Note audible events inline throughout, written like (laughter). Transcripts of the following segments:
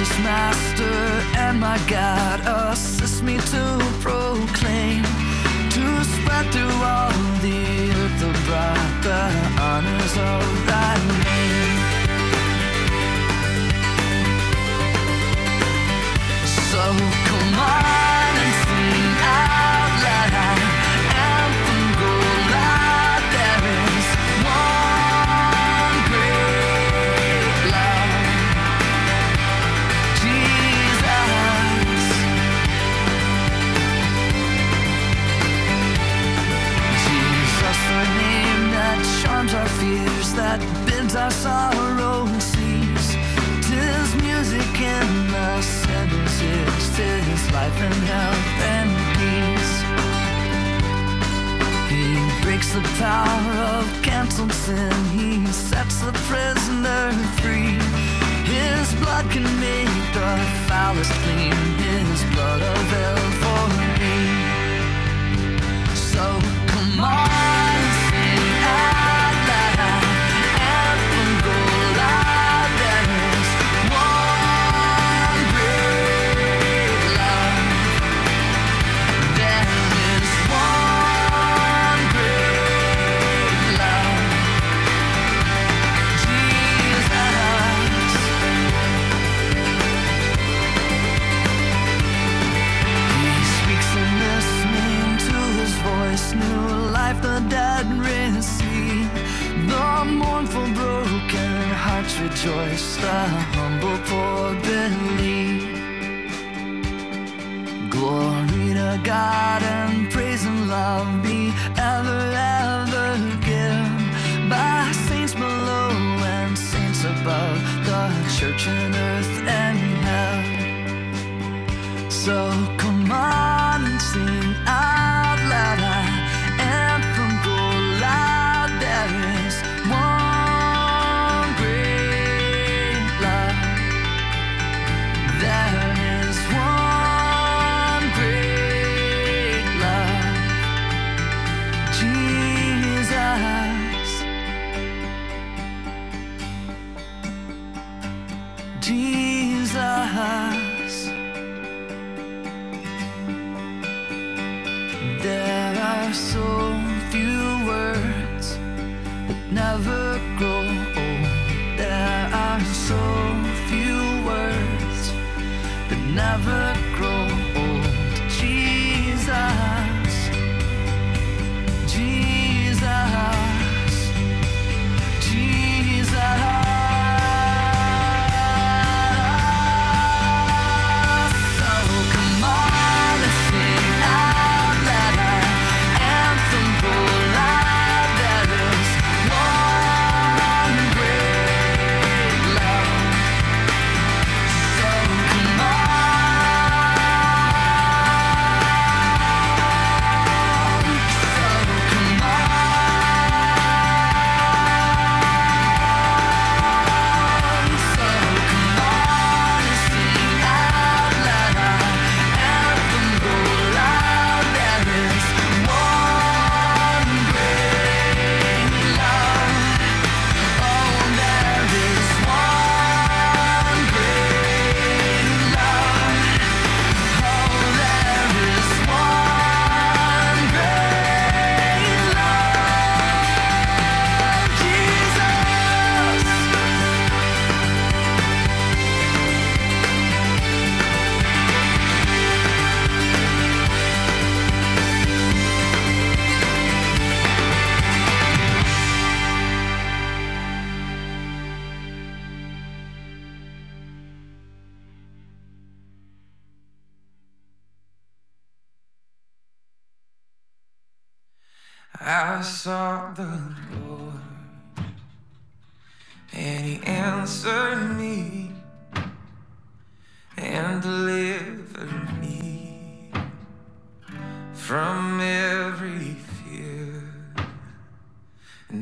gracious Master and my God assist me to proclaim, to spread through all the earth abroad the honors of Thy name. Sorrow. Tis music in the tis life and health and peace. He breaks the power of canceled sin, he sets the prisoner free. His blood can make the foulest clean, his blood for me. So rejoice, the humble poor believe. Glory to God and praise and love be ever, ever given by saints below and saints above, the church and earth and hell. So come on and sing out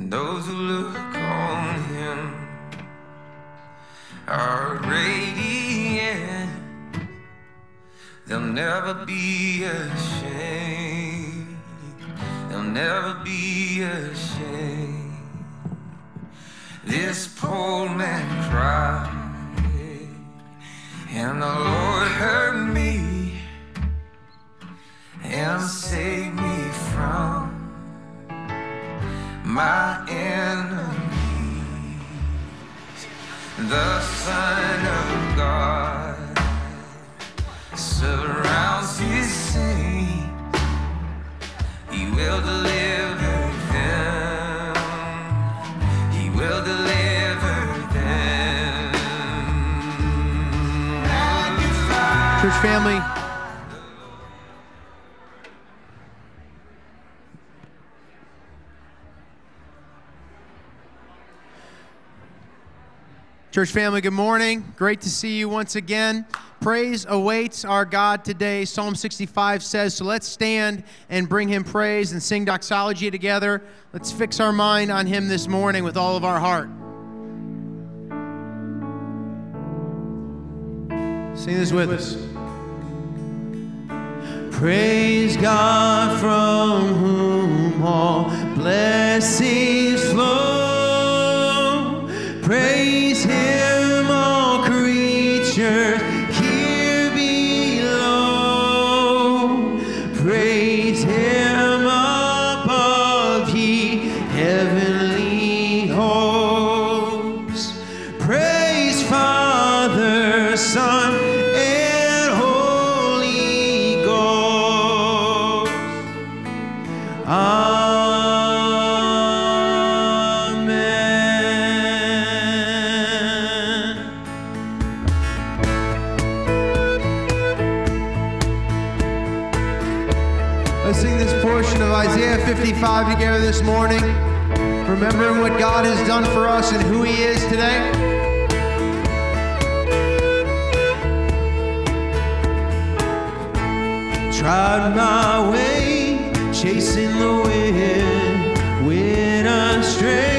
And those who look on Him are radiant; they'll never be ashamed. They'll never be ashamed. this poor man cried, and the Lord heard me and saved me from my enemies. The Son of God surrounds his saints. He will deliver. He will deliver them. Church family, Church family, good morning. Great to see you once again. Praise awaits our God today. Psalm 65 says, So let's stand and bring him praise and sing doxology together. Let's fix our mind on him this morning with all of our heart. Sing this with us. Praise God from whom all blessings flow. Praise 365 together this morning, remembering what God has done for us and who He is today? Tried my way, chasing the wind, went astray.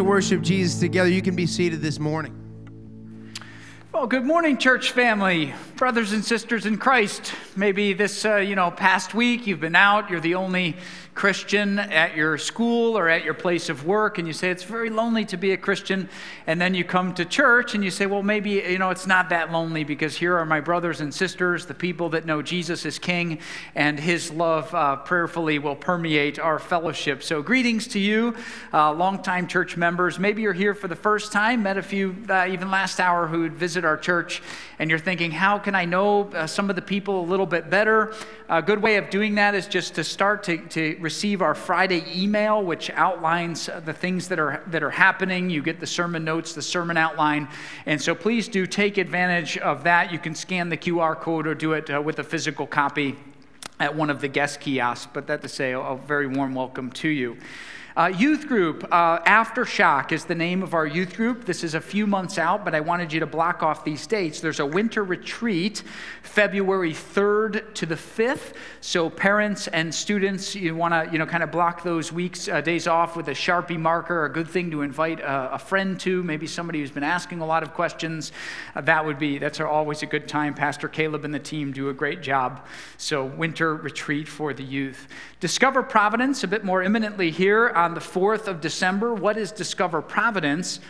To worship Jesus together. You can be seated this morning. Well, good morning, church family, brothers and sisters in Christ. Maybe this, uh, you know, past week you've been out, you're the only Christian at your school or at your place of work, and you say it's very lonely to be a Christian, and then you come to church and you say, well, maybe, you know, it's not that lonely because here are my brothers and sisters, the people that know Jesus is King, and his love uh, prayerfully will permeate our fellowship. So, greetings to you, uh, longtime church members. Maybe you're here for the first time, met a few uh, even last hour who would visit our church, and you're thinking, how can I know uh, some of the people a little bit better? A good way of doing that is just to start to, to receive our Friday email, which outlines the things that are, that are happening. You get the sermon notes, the sermon outline. And so please do take advantage of that. You can scan the QR code or do it uh, with a physical copy at one of the guest kiosks. But that to say, a very warm welcome to you. Uh, youth group, uh, Aftershock is the name of our youth group. This is a few months out, but I wanted you to block off these dates. There's a winter retreat, February 3rd to the 5th. So parents and students, you want to, you know, kind of block those weeks, uh, days off with a Sharpie marker. A good thing to invite a, a friend to, maybe somebody who's been asking a lot of questions. Uh, that would be, that's always a good time. Pastor Caleb and the team do a great job. So winter retreat for the youth. Discover Providence, a bit more imminently here on the 4th of December. What is Discover Providence?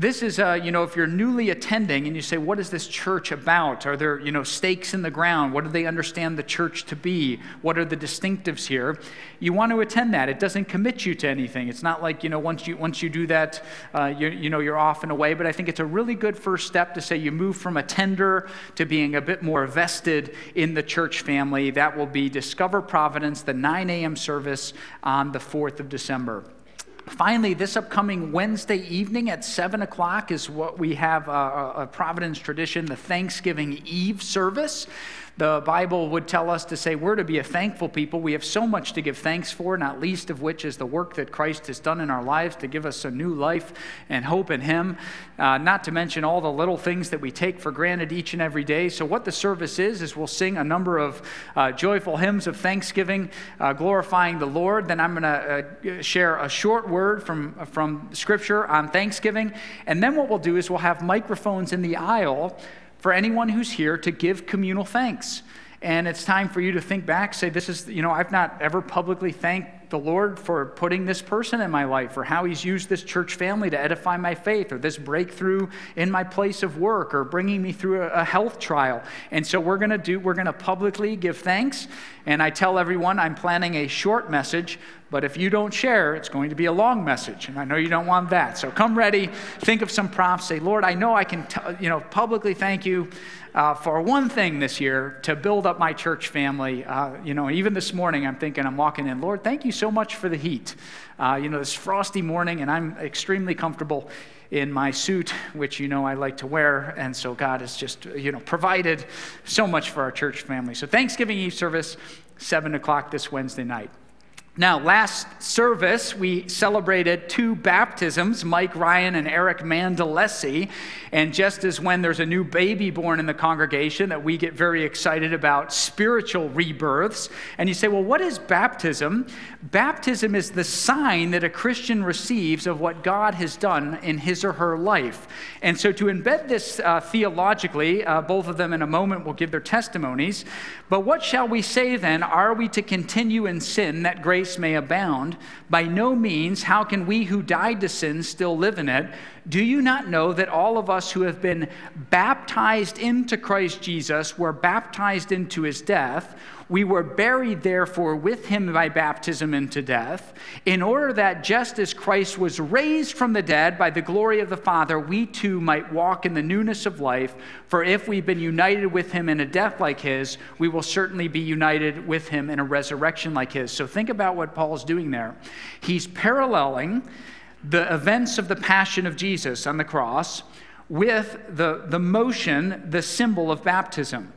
This is, uh, you know, if you're newly attending and you say, what is this church about? Are there, you know, stakes in the ground? What do they understand the church to be? What are the distinctives here? You want to attend that. It doesn't commit you to anything. It's not like, you know, once you, once you do that, uh, you, you know, you're off and away. But I think it's a really good first step to say you move from a tender to being a bit more vested in the church family. That will be Discover Providence, the 9 a.m. service on the 4th of December. Finally, this upcoming Wednesday evening at 7 o'clock is what we have a, a Providence tradition, the Thanksgiving Eve service. The Bible would tell us to say we're to be a thankful people. We have so much to give thanks for, not least of which is the work that Christ has done in our lives to give us a new life and hope in Him. Uh, not to mention all the little things that we take for granted each and every day. So, what the service is, is we'll sing a number of uh, joyful hymns of thanksgiving, uh, glorifying the Lord. Then I'm going to uh, share a short word from, from Scripture on Thanksgiving. And then what we'll do is we'll have microphones in the aisle for anyone who's here to give communal thanks. And it's time for you to think back, say, This is, you know, I've not ever publicly thanked the Lord for putting this person in my life, or how He's used this church family to edify my faith, or this breakthrough in my place of work, or bringing me through a, health trial. And so we're going to do, we're going to publicly give thanks. And I tell everyone I'm planning a short message, but if you don't share, it's going to be a long message. And I know you don't want that. So come ready, think of some prompts, say, Lord, I know I can, t- you know, publicly thank you uh, for one thing this year to build up my church family. Uh, you know, even this morning, I'm thinking, I'm walking in, Lord, thank you so much for the heat. Uh, you know, this frosty morning, and I'm extremely comfortable in my suit, which you know I like to wear. And so God has just, you know, provided so much for our church family. So Thanksgiving Eve service, 7 o'clock this Wednesday night. Now, last service, we celebrated two baptisms, Mike Ryan and Eric Mandalesi. And just as when there's a new baby born in the congregation, that we get very excited about spiritual rebirths. And you say, well, what is baptism? Baptism is the sign that a Christian receives of what God has done in his or her life. And so, to embed this uh, theologically, uh, both of them in a moment will give their testimonies. But what shall we say then? Are we to continue in sin that grace may abound. By no means, how can we who died to sin still live in it? Do you not know that all of us who have been baptized into Christ Jesus were baptized into his death? We were buried, therefore, with him by baptism into death, in order that just as Christ was raised from the dead by the glory of the Father, we too might walk in the newness of life. For if we've been united with him in a death like his, we will certainly be united with him in a resurrection like his. So think about what Paul's doing there. He's paralleling the events of the passion of Jesus on the cross with the, the motion, the symbol of baptism.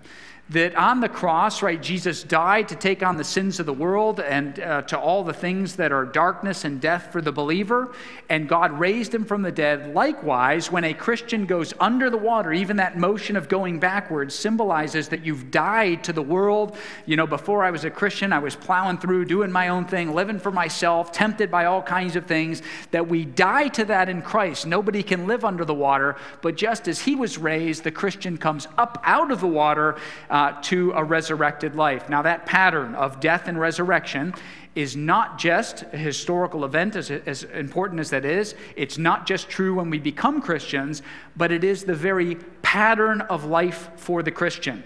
That on the cross, right, Jesus died to take on the sins of the world and uh, to all the things that are darkness and death for the believer, and God raised him from the dead. Likewise, when a Christian goes under the water, even that motion of going backwards symbolizes that you've died to the world. You know, before I was a Christian, I was plowing through, doing my own thing, living for myself, tempted by all kinds of things, that we die to that in Christ. Nobody can live under the water, but just as he was raised, the Christian comes up out of the water uh, to a resurrected life. Now, that pattern of death and resurrection is not just a historical event, as, as important as that is. It's not just true when we become Christians, but it is the very pattern of life for the Christian.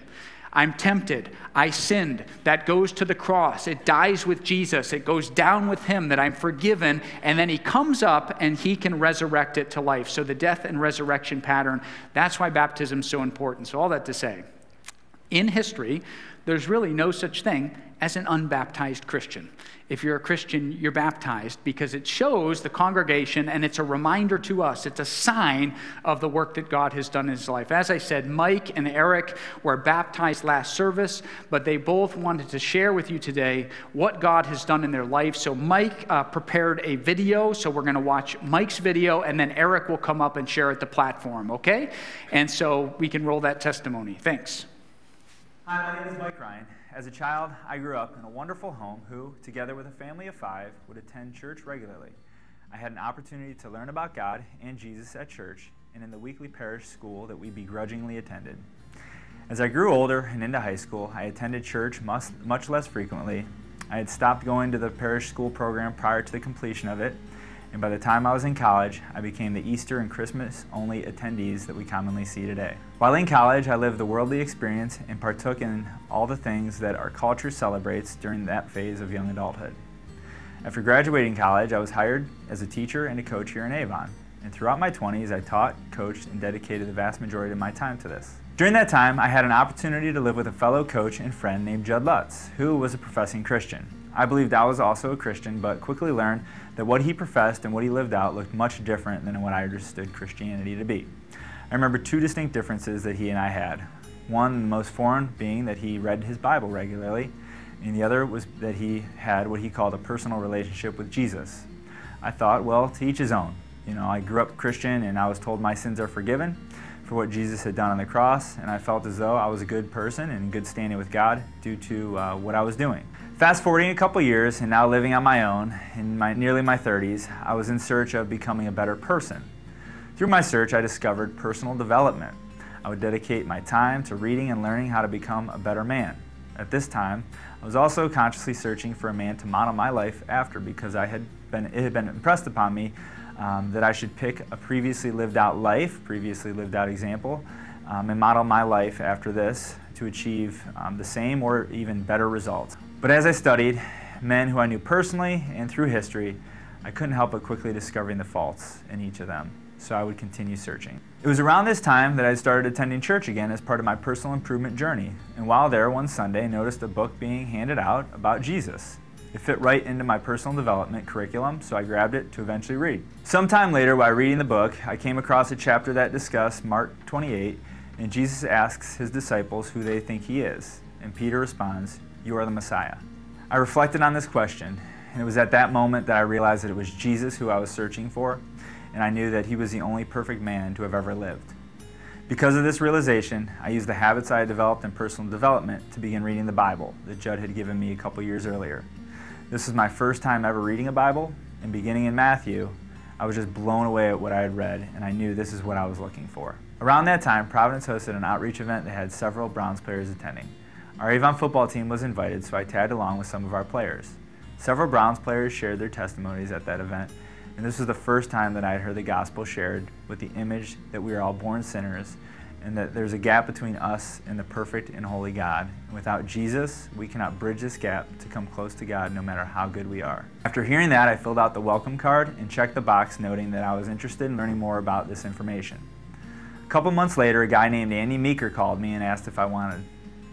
I'm tempted. I sinned. That goes to the cross. It dies with Jesus. It goes down with him that I'm forgiven. And then he comes up and he can resurrect it to life. So the death and resurrection pattern, that's why baptism is so important. So, all that to say, in history, there's really no such thing as an unbaptized Christian. If you're a Christian, you're baptized because it shows the congregation and it's a reminder to us. It's a sign of the work that God has done in his life. As I said, Mike and Eric were baptized last service, but they both wanted to share with you today what God has done in their life. So Mike uh, prepared a video, so we're going to watch Mike's video, and then Eric will come up and share at the platform, okay? And so we can roll that testimony. Thanks. Hi, my name is Mike Ryan. As a child, I grew up in a wonderful home who, together with a family of five, would attend church regularly. I had an opportunity to learn about God and Jesus at church and in the weekly parish school that we begrudgingly attended. As I grew older and into high school, I attended church much, much less frequently. I had stopped going to the parish school program prior to the completion of it and by the time I was in college, I became the Easter and Christmas only attendees that we commonly see today. While in college, I lived the worldly experience and partook in all the things that our culture celebrates during that phase of young adulthood. After graduating college, I was hired as a teacher and a coach here in Avon. And throughout my 20s, I taught, coached, and dedicated the vast majority of my time to this. During that time, I had an opportunity to live with a fellow coach and friend named Judd Lutz, who was a professing Christian. I believed I was also a Christian, but quickly learned that what he professed and what he lived out looked much different than what I understood Christianity to be. I remember two distinct differences that he and I had. One, the most foreign, being that he read his Bible regularly, and the other was that he had what he called a personal relationship with Jesus. I thought, well, to each his own. You know, I grew up Christian and I was told my sins are forgiven for what Jesus had done on the cross, and I felt as though I was a good person and in good standing with God due to uh, what I was doing. Fast forwarding a couple years and now living on my own in my nearly my 30s, I was in search of becoming a better person. Through my search, I discovered personal development. I would dedicate my time to reading and learning how to become a better man. At this time, I was also consciously searching for a man to model my life after because I had been, it had been impressed upon me um, that I should pick a previously lived out life, previously lived out example, um, and model my life after this to achieve um, the same or even better results. But as I studied men who I knew personally and through history, I couldn't help but quickly discovering the faults in each of them, so I would continue searching. It was around this time that I started attending church again as part of my personal improvement journey, and while there one Sunday, I noticed a book being handed out about Jesus. It fit right into my personal development curriculum, so I grabbed it to eventually read. Sometime later, while reading the book, I came across a chapter that discussed Mark 28, and Jesus asks his disciples who they think he is. And Peter responds, you are the Messiah? I reflected on this question, and it was at that moment that I realized that it was Jesus who I was searching for, and I knew that he was the only perfect man to have ever lived. Because of this realization, I used the habits I had developed in personal development to begin reading the Bible that Judd had given me a couple years earlier. This was my first time ever reading a Bible, and beginning in Matthew, I was just blown away at what I had read, and I knew this is what I was looking for. Around that time, Providence hosted an outreach event that had several Browns players attending. Our Avon football team was invited, so I tagged along with some of our players. Several Browns players shared their testimonies at that event, and this was the first time that I had heard the gospel shared with the image that we are all born sinners and that there's a gap between us and the perfect and holy God. Without Jesus, we cannot bridge this gap to come close to God no matter how good we are. After hearing that, I filled out the welcome card and checked the box noting that I was interested in learning more about this information. A couple months later, a guy named Andy Meeker called me and asked if I wanted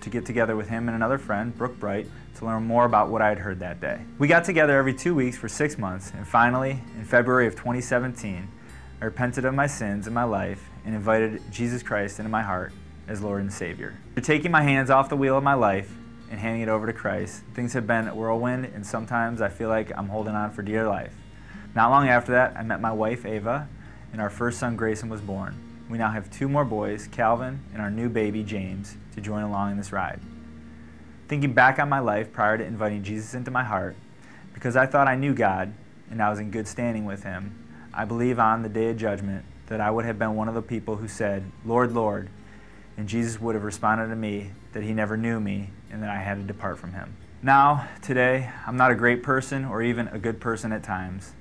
to get together with him and another friend, Brooke Bright, to learn more about what I had heard that day. We got together every two weeks for six months, and finally, in February of 2017, I repented of my sins in my life and invited Jesus Christ into my heart as Lord and Savior. After taking my hands off the wheel of my life and handing it over to Christ, things have been a whirlwind, and sometimes I feel like I'm holding on for dear life. Not long after that, I met my wife, Ava, and our first son, Grayson, was born. We now have two more boys, Calvin and our new baby, James, to join along in this ride. Thinking back on my life prior to inviting Jesus into my heart, because I thought I knew God and I was in good standing with Him, I believe on the day of judgment that I would have been one of the people who said, Lord, Lord, and Jesus would have responded to me that He never knew me and that I had to depart from Him. Now, today, I'm not a great person or even a good person at times,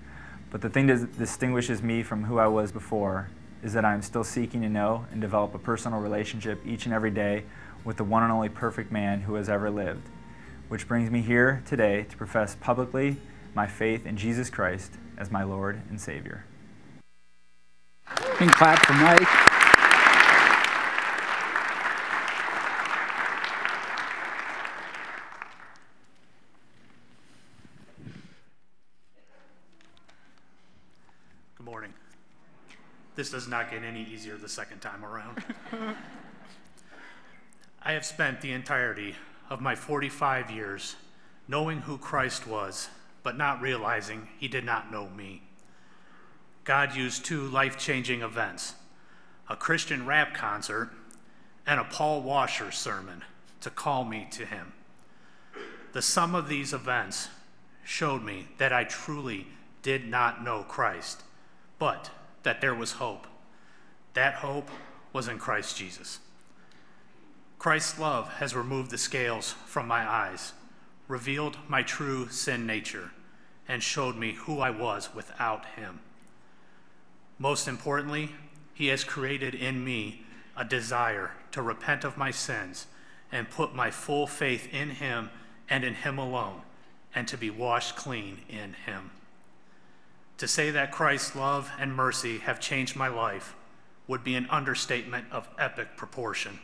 but the thing that distinguishes me from who I was before is that I'm still seeking to know and develop a personal relationship each and every day with the one and only perfect man who has ever lived. Which brings me here today to profess publicly my faith in Jesus Christ as my Lord and Savior. And clap for Mike. Good morning. This does not get any easier the second time around. (laughs) I have spent the entirety of my 45 years knowing who Christ was, but not realizing he did not know me. God used two life changing events a Christian rap concert and a Paul Washer sermon to call me to him. The sum of these events showed me that I truly did not know Christ, but that there was hope. That hope was in Christ Jesus. Christ's love has removed the scales from my eyes, revealed my true sin nature, and showed me who I was without him. Most importantly, he has created in me a desire to repent of my sins and put my full faith in him and in him alone, and to be washed clean in him. To say that Christ's love and mercy have changed my life would be an understatement of epic proportion.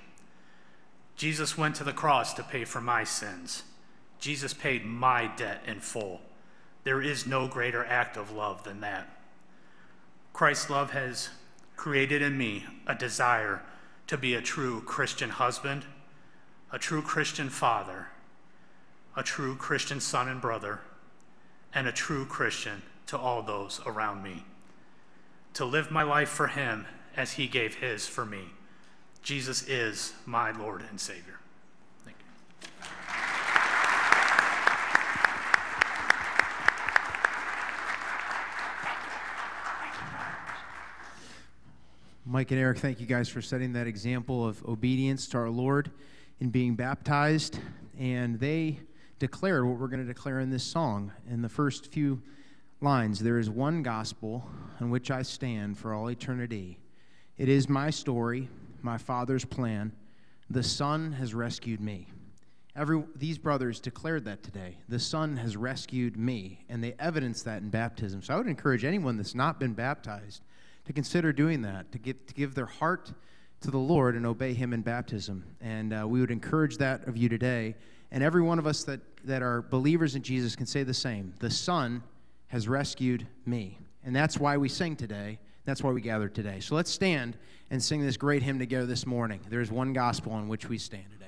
Jesus went to the cross to pay for my sins. Jesus paid my debt in full. There is no greater act of love than that. Christ's love has created in me a desire to be a true Christian husband, a true Christian father, a true Christian son and brother, and a true Christian to all those around me. To live my life for Him as He gave His for me. Jesus is my Lord and Savior. Mike and Eric, thank you guys for setting that example of obedience to our Lord in being baptized. And they declared what we're going to declare in this song in the first few lines There is one gospel on which I stand for all eternity. It is my story, my Father's plan. The Son has rescued me. Every, these brothers declared that today. The Son has rescued me, and they evidenced that in baptism. So I would encourage anyone that's not been baptized to consider doing that, to, get, to give their heart to the Lord and obey Him in baptism. And uh, we would encourage that of you today. And every one of us that, that are believers in Jesus can say the same The Son has rescued me. And that's why we sing today. That's why we gather today. So let's stand and sing this great hymn together this morning. There is one gospel on which we stand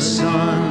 plan.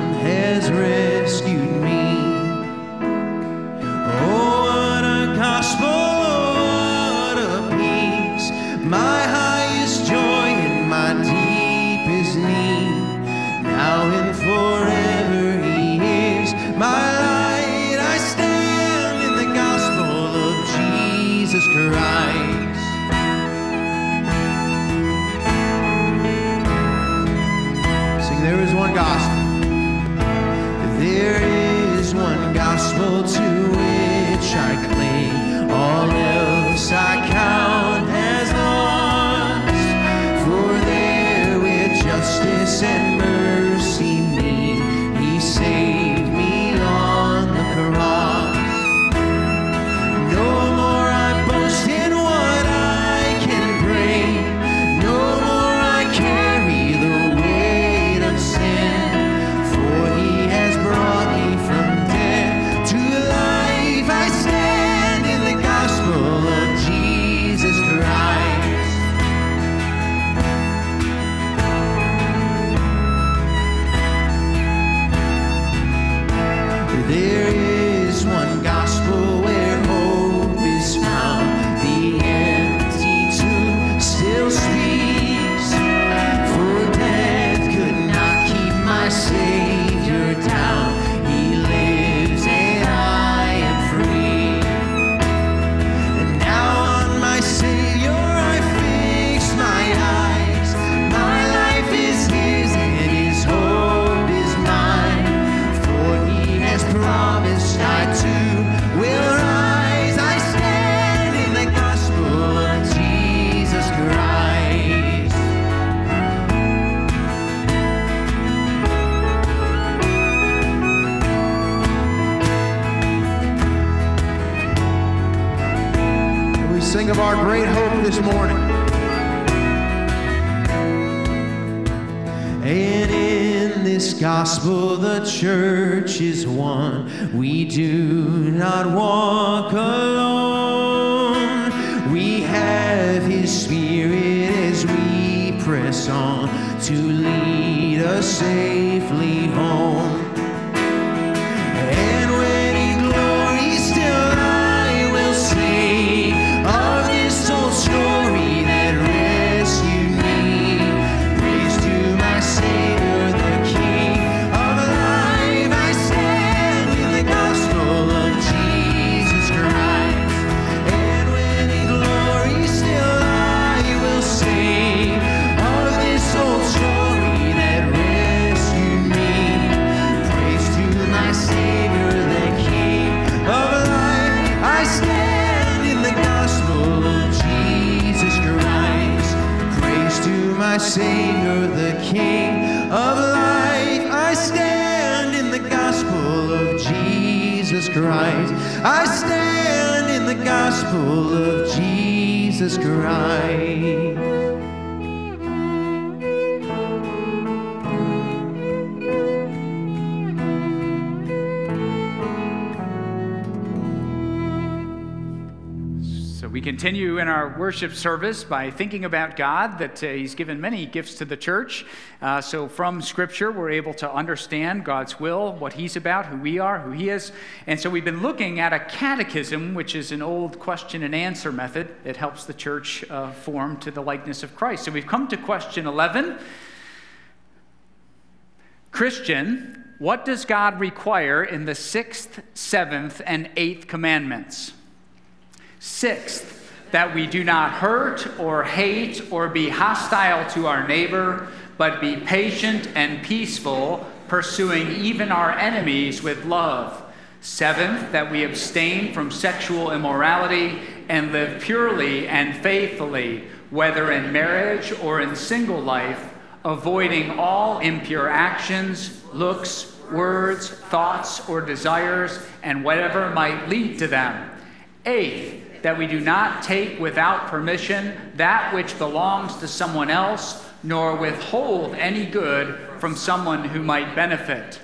Worship service by thinking about God, that uh, He's given many gifts to the church. Uh, so from Scripture, we're able to understand God's will, what He's about, who we are, who He is. And so we've been looking at a catechism, which is an old question and answer method that helps the church uh, form to the likeness of Christ. So we've come to question 11. Christian, what does God require in the sixth, seventh, and eighth commandments? Sixth, that we do not hurt or hate or be hostile to our neighbor, but be patient and peaceful, pursuing even our enemies with love. Seventh, that we abstain from sexual immorality and live purely and faithfully, whether in marriage or in single life, avoiding all impure actions, looks, words, thoughts, or desires, and whatever might lead to them. Eighth, that we do not take without permission that which belongs to someone else, nor withhold any good from someone who might benefit.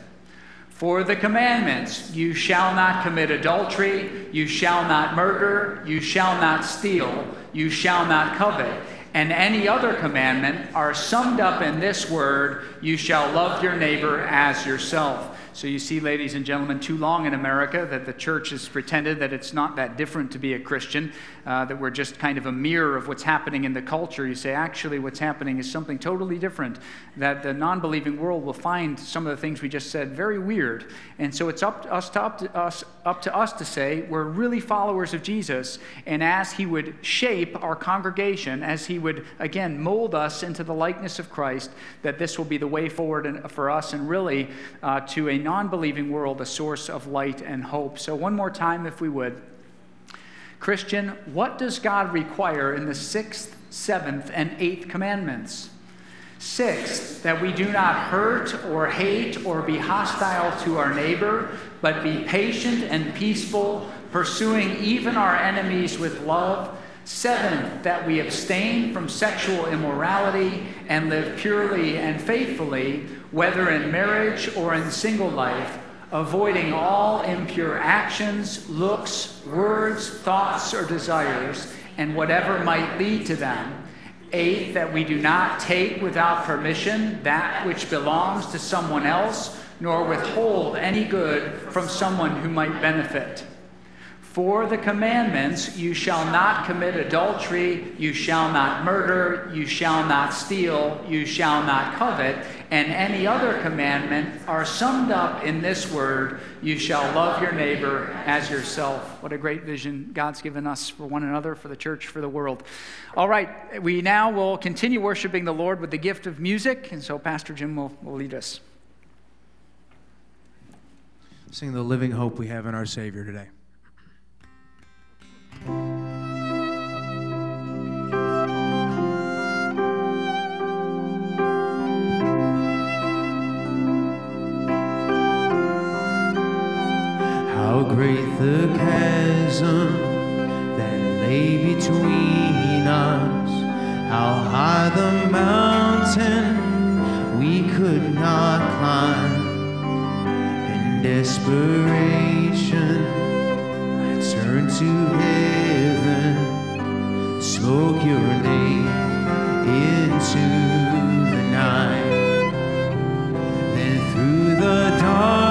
For the commandments, you shall not commit adultery, you shall not murder, you shall not steal, you shall not covet, and any other commandment are summed up in this word, you shall love your neighbor as yourself. So you see, ladies and gentlemen, too long in America that the church has pretended that it's not that different to be a Christian, uh, that we're just kind of a mirror of what's happening in the culture. You say, actually, what's happening is something totally different, that the non believing world will find some of the things we just said very weird. And so it's up to us to, up to us, up to us to say we're really followers of Jesus, and as He would shape our congregation, as He would, again, mold us into the likeness of Christ, that this will be the way forward for us and really uh, to a non believing world a source of light and hope. So, one more time, if we would. Christian, what does God require in the sixth, seventh, and eighth commandments? Sixth, that we do not hurt or hate or be hostile to our neighbor, but be patient and peaceful, pursuing even our enemies with love. Seventh, that we abstain from sexual immorality and live purely and faithfully, whether in marriage or in single life, avoiding all impure actions, looks, words, thoughts, or desires, and whatever might lead to them. Eight, that we do not take without permission that which belongs to someone else, nor withhold any good from someone who might benefit. For the commandments, you shall not commit adultery, you shall not murder, you shall not steal, you shall not covet and any other commandment are summed up in this word you shall love your neighbor as yourself. What a great vision God's given us for one another, for the church, for the world. All right, we now will continue worshiping the Lord with the gift of music, and so Pastor Jim will, will lead us. Sing the living hope we have in our Savior today. great the chasm that lay between us, how high the mountain we could not climb. In desperation, I turned to heaven, spoke your name into the night, then through the dark.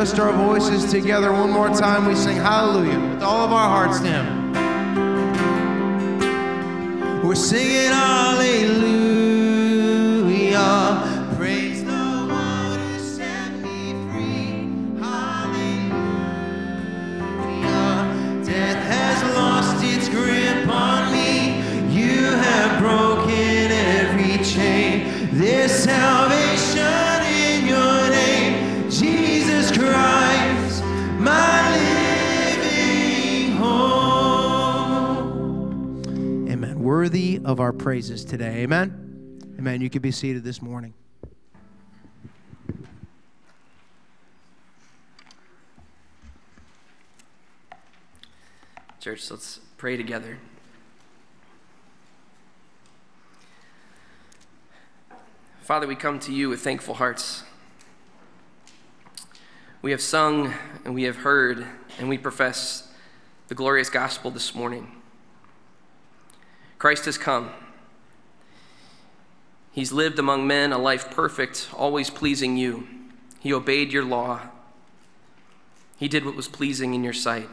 Just our voices together one more time. We sing hallelujah with all of our hearts to Him. We're singing hallelujah. Praise the Worthy of our praises today. Amen. Amen. You can be seated this morning. Church, let's pray together. Father, we come to you with thankful hearts. We have sung and we have heard and we profess the glorious gospel this morning. Christ has come. He's lived among men a life perfect, always pleasing you. He obeyed your law. He did what was pleasing in your sight.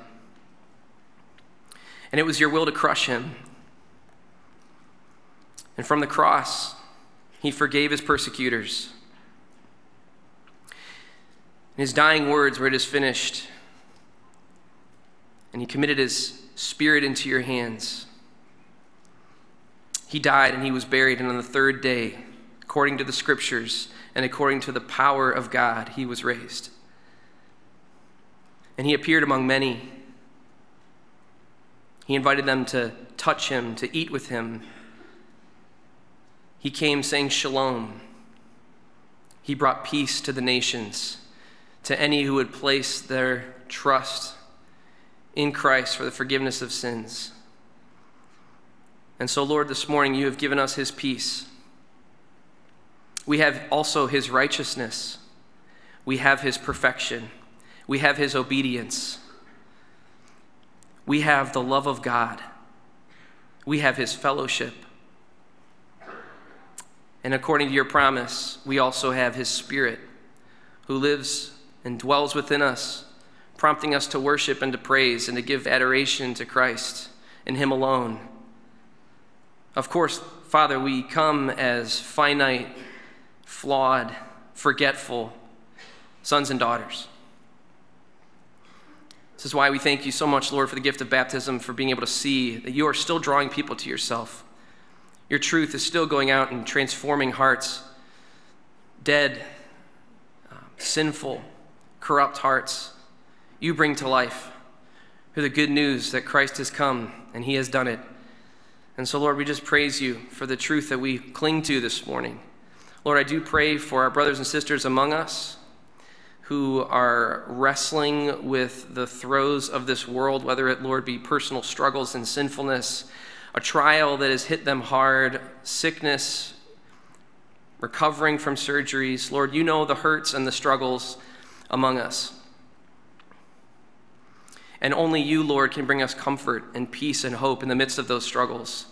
And it was your will to crush him. And from the cross, he forgave his persecutors. His dying words were, It is finished. And he committed his spirit into your hands. He died and he was buried, and on the third day, according to the scriptures and according to the power of God, he was raised. And he appeared among many. He invited them to touch him, to eat with him. He came saying, Shalom. He brought peace to the nations, to any who would place their trust in Christ for the forgiveness of sins. And so, Lord, this morning you have given us his peace. We have also his righteousness. We have his perfection. We have his obedience. We have the love of God. We have his fellowship. And according to your promise, we also have his spirit who lives and dwells within us, prompting us to worship and to praise and to give adoration to Christ and him alone. Of course, Father, we come as finite, flawed, forgetful sons and daughters. This is why we thank you so much, Lord, for the gift of baptism, for being able to see that you are still drawing people to yourself. Your truth is still going out and transforming hearts, dead, uh, sinful, corrupt hearts. You bring to life through the good news that Christ has come and he has done it. And so, Lord, we just praise you for the truth that we cling to this morning. Lord, I do pray for our brothers and sisters among us who are wrestling with the throes of this world, whether it, Lord, be personal struggles and sinfulness, a trial that has hit them hard, sickness, recovering from surgeries. Lord, you know the hurts and the struggles among us. And only you, Lord, can bring us comfort and peace and hope in the midst of those struggles.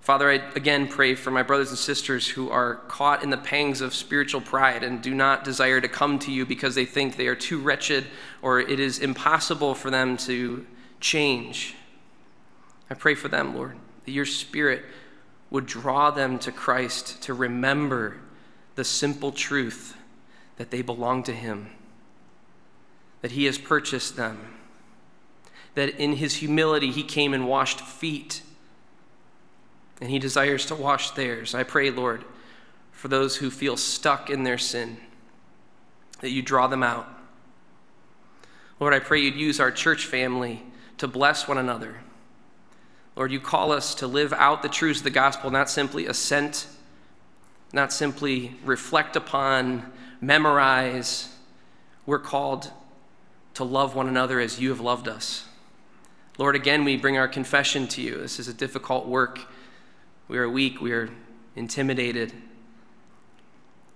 Father, I again pray for my brothers and sisters who are caught in the pangs of spiritual pride and do not desire to come to you because they think they are too wretched or it is impossible for them to change. I pray for them, Lord, that your spirit would draw them to Christ to remember the simple truth that they belong to Him, that He has purchased them, that in His humility He came and washed feet, and He desires to wash theirs. I pray, Lord, for those who feel stuck in their sin, that you draw them out. Lord, I pray you'd use our church family to bless one another. Lord, you call us to live out the truths of the gospel, not simply assent, not simply reflect upon, memorize. We're called to love one another as you have loved us. Lord, again, we bring our confession to you. This is a difficult work. We are weak, we are intimidated.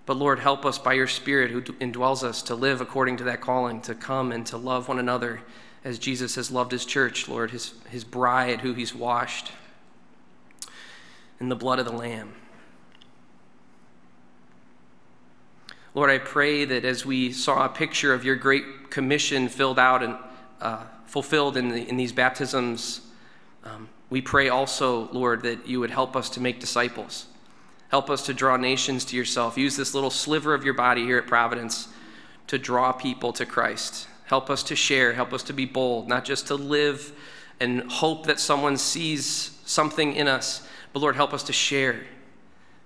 But Lord, help us by your Spirit who indwells us to live according to that calling, to come and to love one another as Jesus has loved his church, Lord, his, his bride who he's washed in the blood of the Lamb. Lord, I pray that as we saw a picture of your great commission filled out and uh, fulfilled in, the, in these baptisms, um, we pray also, Lord, that you would help us to make disciples. Help us to draw nations to yourself. Use this little sliver of your body here at Providence to draw people to Christ. Help us to share. Help us to be bold, not just to live and hope that someone sees something in us, but Lord, help us to share.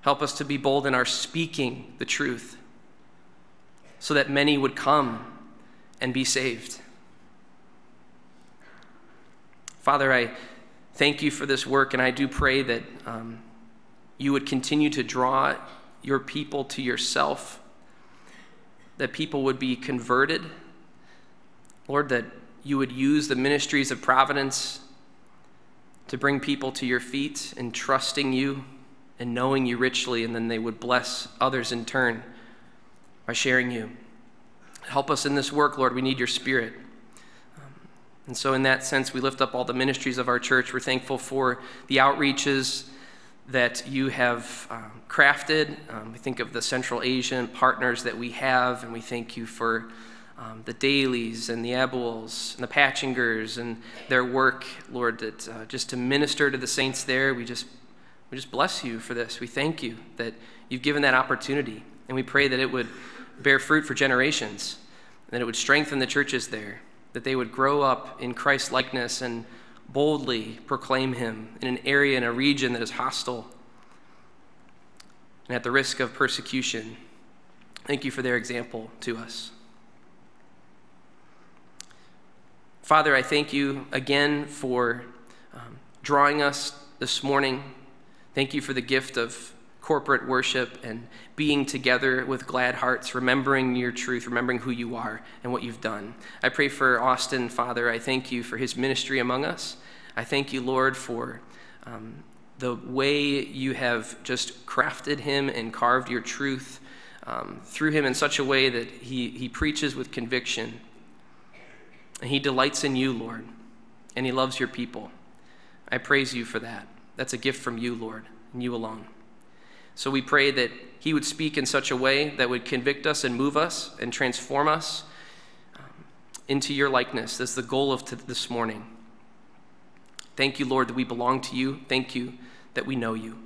Help us to be bold in our speaking the truth so that many would come and be saved. Father, I thank you for this work, and I do pray that um, you would continue to draw your people to yourself, that people would be converted. Lord, that you would use the ministries of providence to bring people to your feet and trusting you and knowing you richly, and then they would bless others in turn by sharing you. Help us in this work, Lord. We need your spirit. And so, in that sense, we lift up all the ministries of our church. We're thankful for the outreaches that you have um, crafted. Um, we think of the Central Asian partners that we have, and we thank you for um, the Dailies and the Abuels and the Patchingers and their work, Lord, that uh, just to minister to the saints there. We just we just bless you for this. We thank you that you've given that opportunity, and we pray that it would bear fruit for generations, and that it would strengthen the churches there, that they would grow up in Christ likeness and boldly proclaim him in an area, in a region that is hostile and at the risk of persecution. Thank you for their example to us. Father, I thank you again for um, drawing us this morning Thank you for the gift of corporate worship and being together with glad hearts, remembering your truth, remembering who you are and what you've done. I pray for Austin, Father. I thank you for his ministry among us. I thank you, Lord, for um, the way you have just crafted him and carved your truth um, through him in such a way that he, he preaches with conviction. And he delights in you, Lord, and he loves your people. I praise you for that. That's a gift from you, Lord, and you alone. So we pray that He would speak in such a way that would convict us and move us and transform us um, into your likeness. That's the goal of this morning. Thank you, Lord, that we belong to you. Thank you that we know you.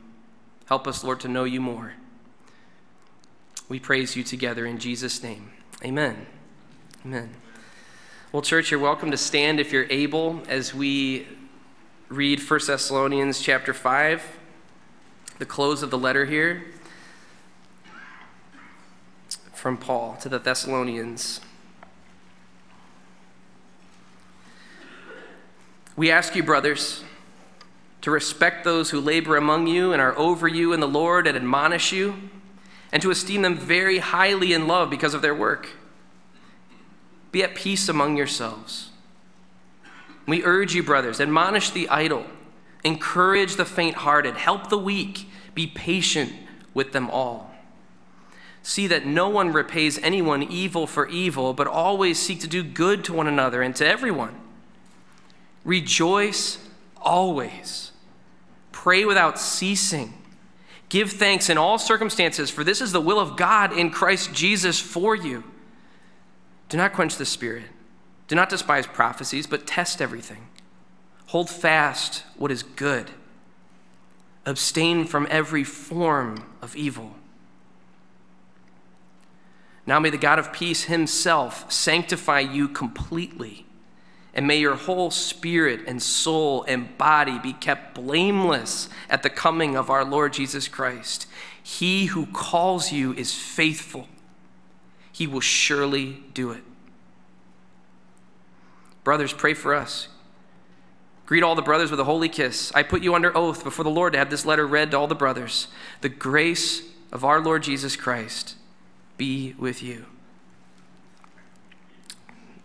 Help us, Lord, to know you more. We praise you together in Jesus' name. Amen. Amen. Well, church, you're welcome to stand if you're able as we read 1 Thessalonians chapter 5, the close of the letter here from Paul to the Thessalonians. We ask you, brothers, to respect those who labor among you and are over you in the Lord and admonish you, and to esteem them very highly in love because of their work. Be at peace among yourselves. We urge you, brothers, admonish the idle, encourage the faint hearted, help the weak, be patient with them all. See that no one repays anyone evil for evil, but always seek to do good to one another and to everyone. Rejoice always. Pray without ceasing. Give thanks in all circumstances, for this is the will of God in Christ Jesus for you. Do not quench the spirit. Do not despise prophecies, but test everything. Hold fast what is good. Abstain from every form of evil. Now may the God of peace himself sanctify you completely, and may your whole spirit and soul and body be kept blameless at the coming of our Lord Jesus Christ. He who calls you is faithful, he will surely do it. Brothers, pray for us. Greet all the brothers with a holy kiss. I put you under oath before the Lord to have this letter read to all the brothers. The grace of our Lord Jesus Christ be with you.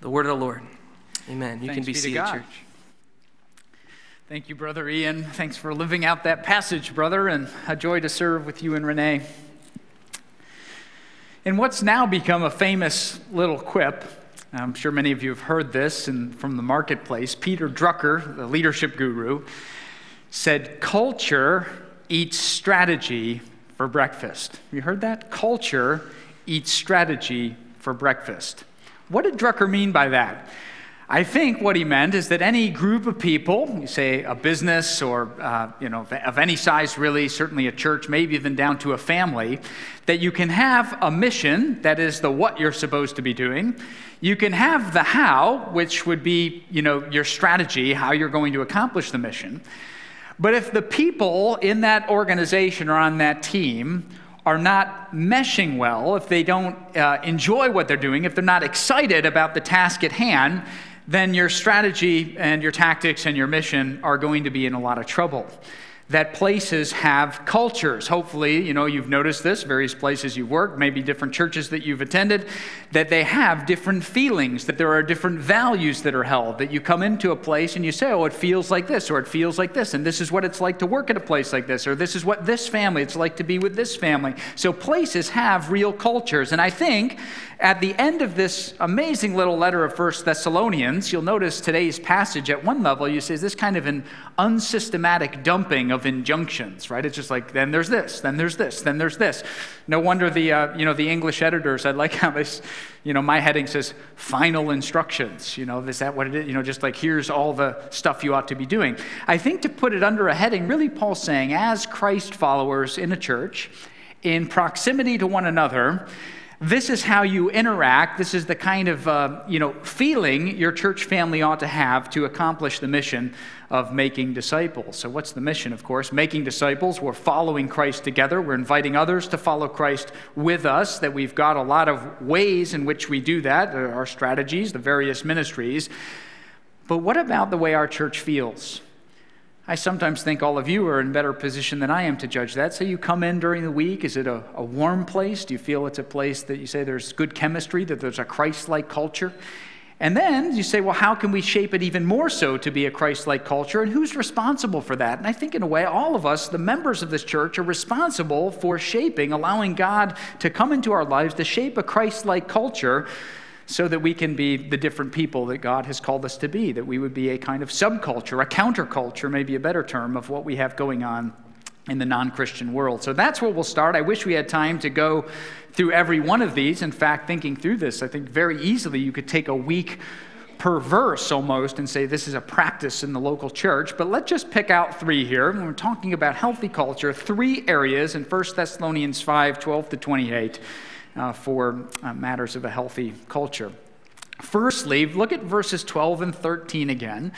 The word of the Lord. Amen. You Thanks can be, be seated, church. Thank you, Brother Ian. Thanks for living out that passage, brother, and a joy to serve with you and Renee. In what's now become a famous little quip, I'm sure many of you have heard this from the marketplace. Peter Drucker, the leadership guru, said, Culture eats strategy for breakfast. You heard that? Culture eats strategy for breakfast. What did Drucker mean by that? I think what he meant is that any group of people, you say a business or uh, you know of any size, really, certainly a church, maybe even down to a family, that you can have a mission that is the what you're supposed to be doing. You can have the how, which would be you know your strategy, how you're going to accomplish the mission. But if the people in that organization or on that team are not meshing well, if they don't uh, enjoy what they're doing, if they're not excited about the task at hand, then your strategy and your tactics and your mission are going to be in a lot of trouble that places have cultures. Hopefully, you know, you've noticed this, various places you've worked, maybe different churches that you've attended, that they have different feelings, that there are different values that are held, that you come into a place and you say, oh, it feels like this, or it feels like this, and this is what it's like to work at a place like this, or this is what this family, it's like to be with this family. So places have real cultures. And I think at the end of this amazing little letter of First Thessalonians, you'll notice today's passage at one level, you say, is this kind of an unsystematic dumping of injunctions, right? It's just like, then there's this, then there's this, then there's this. No wonder the, uh, you know, the English editors, I like how this, you know, my heading says final instructions. You know, is that what it is? You know, just like here's all the stuff you ought to be doing. I think to put it under a heading, really Paul's saying, as Christ followers in a church, in proximity to one another, this is how you interact. This is the kind of uh, you know feeling your church family ought to have to accomplish the mission of making disciples. So, what's the mission? Of course, making disciples. We're following Christ together. We're inviting others to follow Christ with us. That we've got a lot of ways in which we do that. Uh, our strategies, the various ministries. But what about the way our church feels? I sometimes think all of you are in better position than I am to judge that. So you come in during the week. Is it a, a warm place? Do you feel it's a place that you say there's good chemistry, that there's a Christ like culture? And then you say, well, how can we shape it even more so to be a Christ like culture? And who's responsible for that? And I think, in a way, all of us, the members of this church, are responsible for shaping, allowing God to come into our lives to shape a Christ like culture so that we can be the different people that God has called us to be, that we would be a kind of subculture, a counterculture, maybe a better term, of what we have going on in the non Christian world. So that's where we'll start. I wish we had time to go through every one of these. In fact, thinking through this, I think very easily you could take a week per verse almost and say this is a practice in the local church but let's just pick out three here when we're talking about healthy culture three areas in 1 thessalonians 5 12 to 28 uh, for uh, matters of a healthy culture. Firstly, look at verses 12 and 13 again,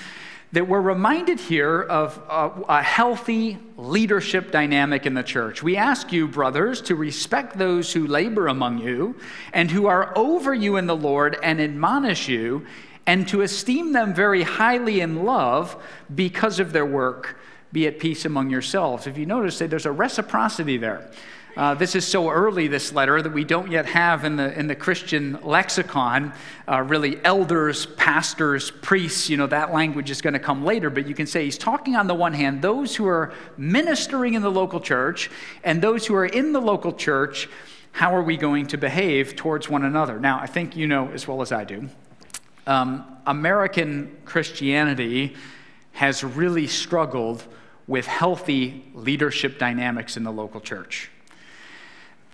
that we're reminded here of a, a healthy leadership dynamic in the church. We ask you, brothers, to respect those who labor among you and who are over you in the Lord and admonish you, and to esteem them very highly in love because of their work. Be at peace among yourselves. If you notice, there's a reciprocity there. Uh, this is so early, this letter, that we don't yet have in the, in the Christian lexicon uh, really elders, pastors, priests. You know, that language is going to come later, but you can say he's talking on the one hand, those who are ministering in the local church and those who are in the local church, how are we going to behave towards one another? Now, I think you know as well as I do, um, American Christianity has really struggled with healthy leadership dynamics in the local church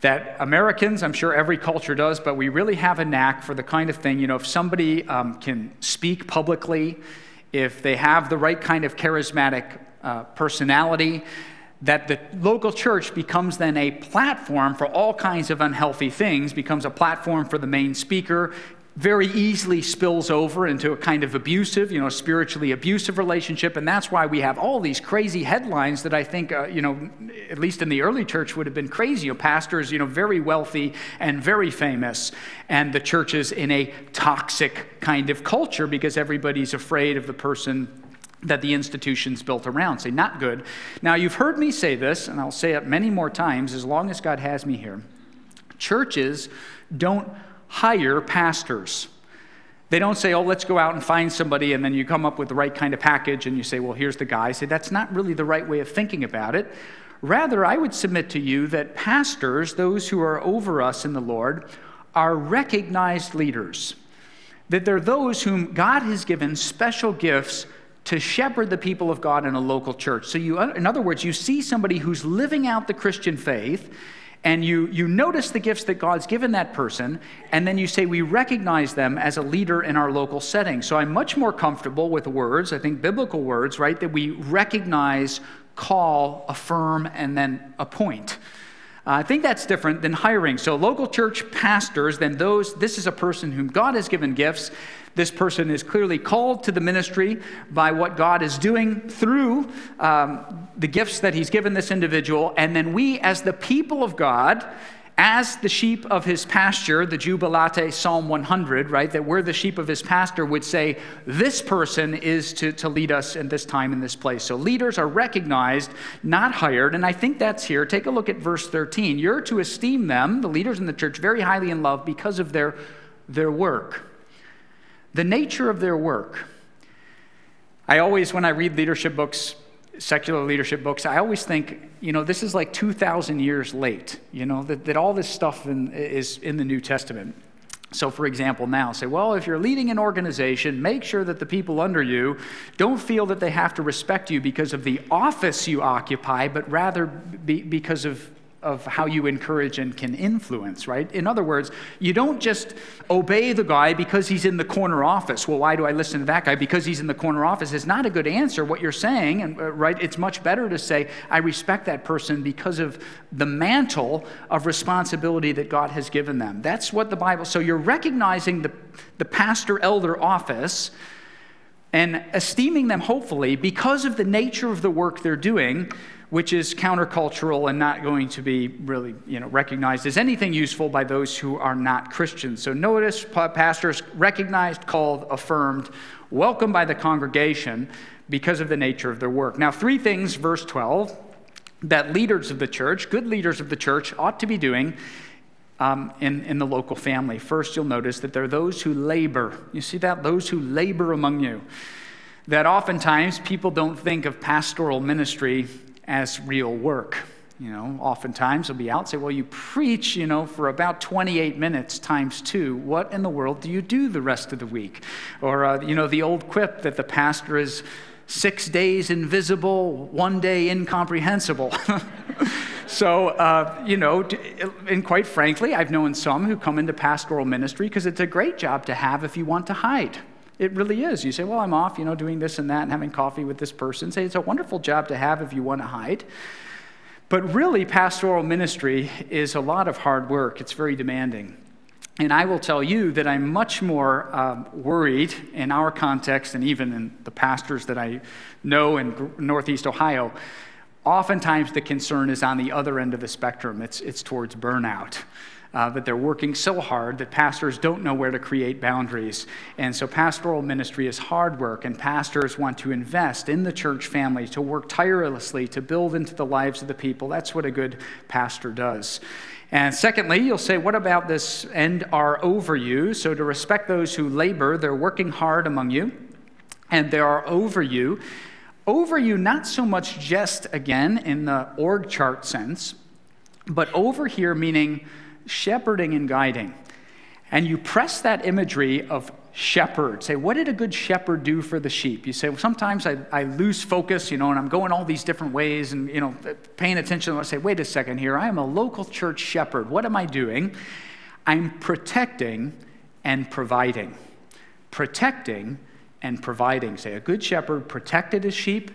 that Americans, I'm sure every culture does, but we really have a knack for the kind of thing, you know, if somebody um, can speak publicly, if they have the right kind of charismatic uh, personality, that the local church becomes then a platform for all kinds of unhealthy things, becomes a platform for the main speaker, very easily spills over into a kind of abusive, you know, spiritually abusive relationship. And that's why we have all these crazy headlines that I think, uh, you know, at least in the early church would have been crazy. Pastors, you know, very wealthy and very famous, and the church is in a toxic kind of culture because everybody's afraid of the person that the institution's built around. Say, not good. Now, you've heard me say this, and I'll say it many more times as long as God has me here. Churches don't hire pastors. They don't say, oh, let's go out and find somebody, and then you come up with the right kind of package and you say, well, here's the guy. I say, that's not really the right way of thinking about it. Rather, I would submit to you that pastors, those who are over us in the Lord, are recognized leaders. That they're those whom God has given special gifts to shepherd the people of God in a local church. So, you, in other words, you see somebody who's living out the Christian faith and you, you notice the gifts that God's given that person, and then you say, We recognize them as a leader in our local setting. So I'm much more comfortable with words, I think biblical words, right, that we recognize, call, affirm, and then appoint. Uh, I think that's different than hiring. So, local church pastors, then those, this is a person whom God has given gifts. This person is clearly called to the ministry by what God is doing through um, the gifts that He's given this individual. And then we, as the people of God, as the sheep of his pasture, the Jubilate Psalm 100, right, that we're the sheep of his pasture, would say this person is to, to lead us in this time in this place. So leaders are recognized, not hired. And I think that's here. Take a look at verse 13. You're to esteem them, the leaders in the church, very highly in love because of their, their work, the nature of their work. I always, when I read leadership books, secular leadership books, I always think, you know, this is like 2,000 years late, you know, that, that all this stuff in, is in the New Testament. So, for example, now say, well, if you're leading an organization, make sure that the people under you don't feel that they have to respect you because of the office you occupy, but rather be, because of of how you encourage and can influence, right? In other words, you don't just obey the guy because he's in the corner office. Well, why do I listen to that guy? Because he's in the corner office. is not a good answer what you're saying, and uh, right? It's much better to say, I respect that person because of the mantle of responsibility that God has given them. That's what the Bible. So you're recognizing the, the pastor elder office and esteeming them hopefully because of the nature of the work they're doing which is countercultural and not going to be really you know, recognized as anything useful by those who are not Christians. So notice pastors recognized, called, affirmed, welcomed by the congregation because of the nature of their work. Now, three things, verse 12, that leaders of the church, good leaders of the church, ought to be doing um, in, in the local family. First, you'll notice that there are those who labor. You see that? Those who labor among you. That oftentimes people don't think of pastoral ministry as real work. You know, oftentimes they'll be out and say, Well, you preach, you know, for about 28 minutes times two. What in the world do you do the rest of the week? Or, uh, you know, the old quip that the pastor is six days invisible, one day incomprehensible. (laughs) so, uh, you know, and quite frankly, I've known some who come into pastoral ministry because it's a great job to have if you want to hide. It really is. You say, well, I'm off, you know, doing this and that and having coffee with this person. Say, it's a wonderful job to have if you want to hide. But really, pastoral ministry is a lot of hard work, it's very demanding. And I will tell you that I'm much more um, worried in our context and even in the pastors that I know in Northeast Ohio. Oftentimes, the concern is on the other end of the spectrum, it's, it's towards burnout uh, that they're working so hard that pastors don't know where to create boundaries. And so pastoral ministry is hard work, and pastors want to invest in the church family, to work tirelessly, to build into the lives of the people. That's what a good pastor does. And secondly, you'll say, what about this and are over you? So to respect those who labor, they're working hard among you, and they are over you. Over you, not so much just again in the org chart sense, but over here meaning shepherding and guiding. And you press that imagery of shepherd. Say, what did a good shepherd do for the sheep? You say, well, sometimes I, I lose focus, you know, and I'm going all these different ways and, you know, paying attention. I say, wait a second here. I am a local church shepherd. What am I doing? I'm protecting and providing. Protecting and providing. Say, a good shepherd protected his sheep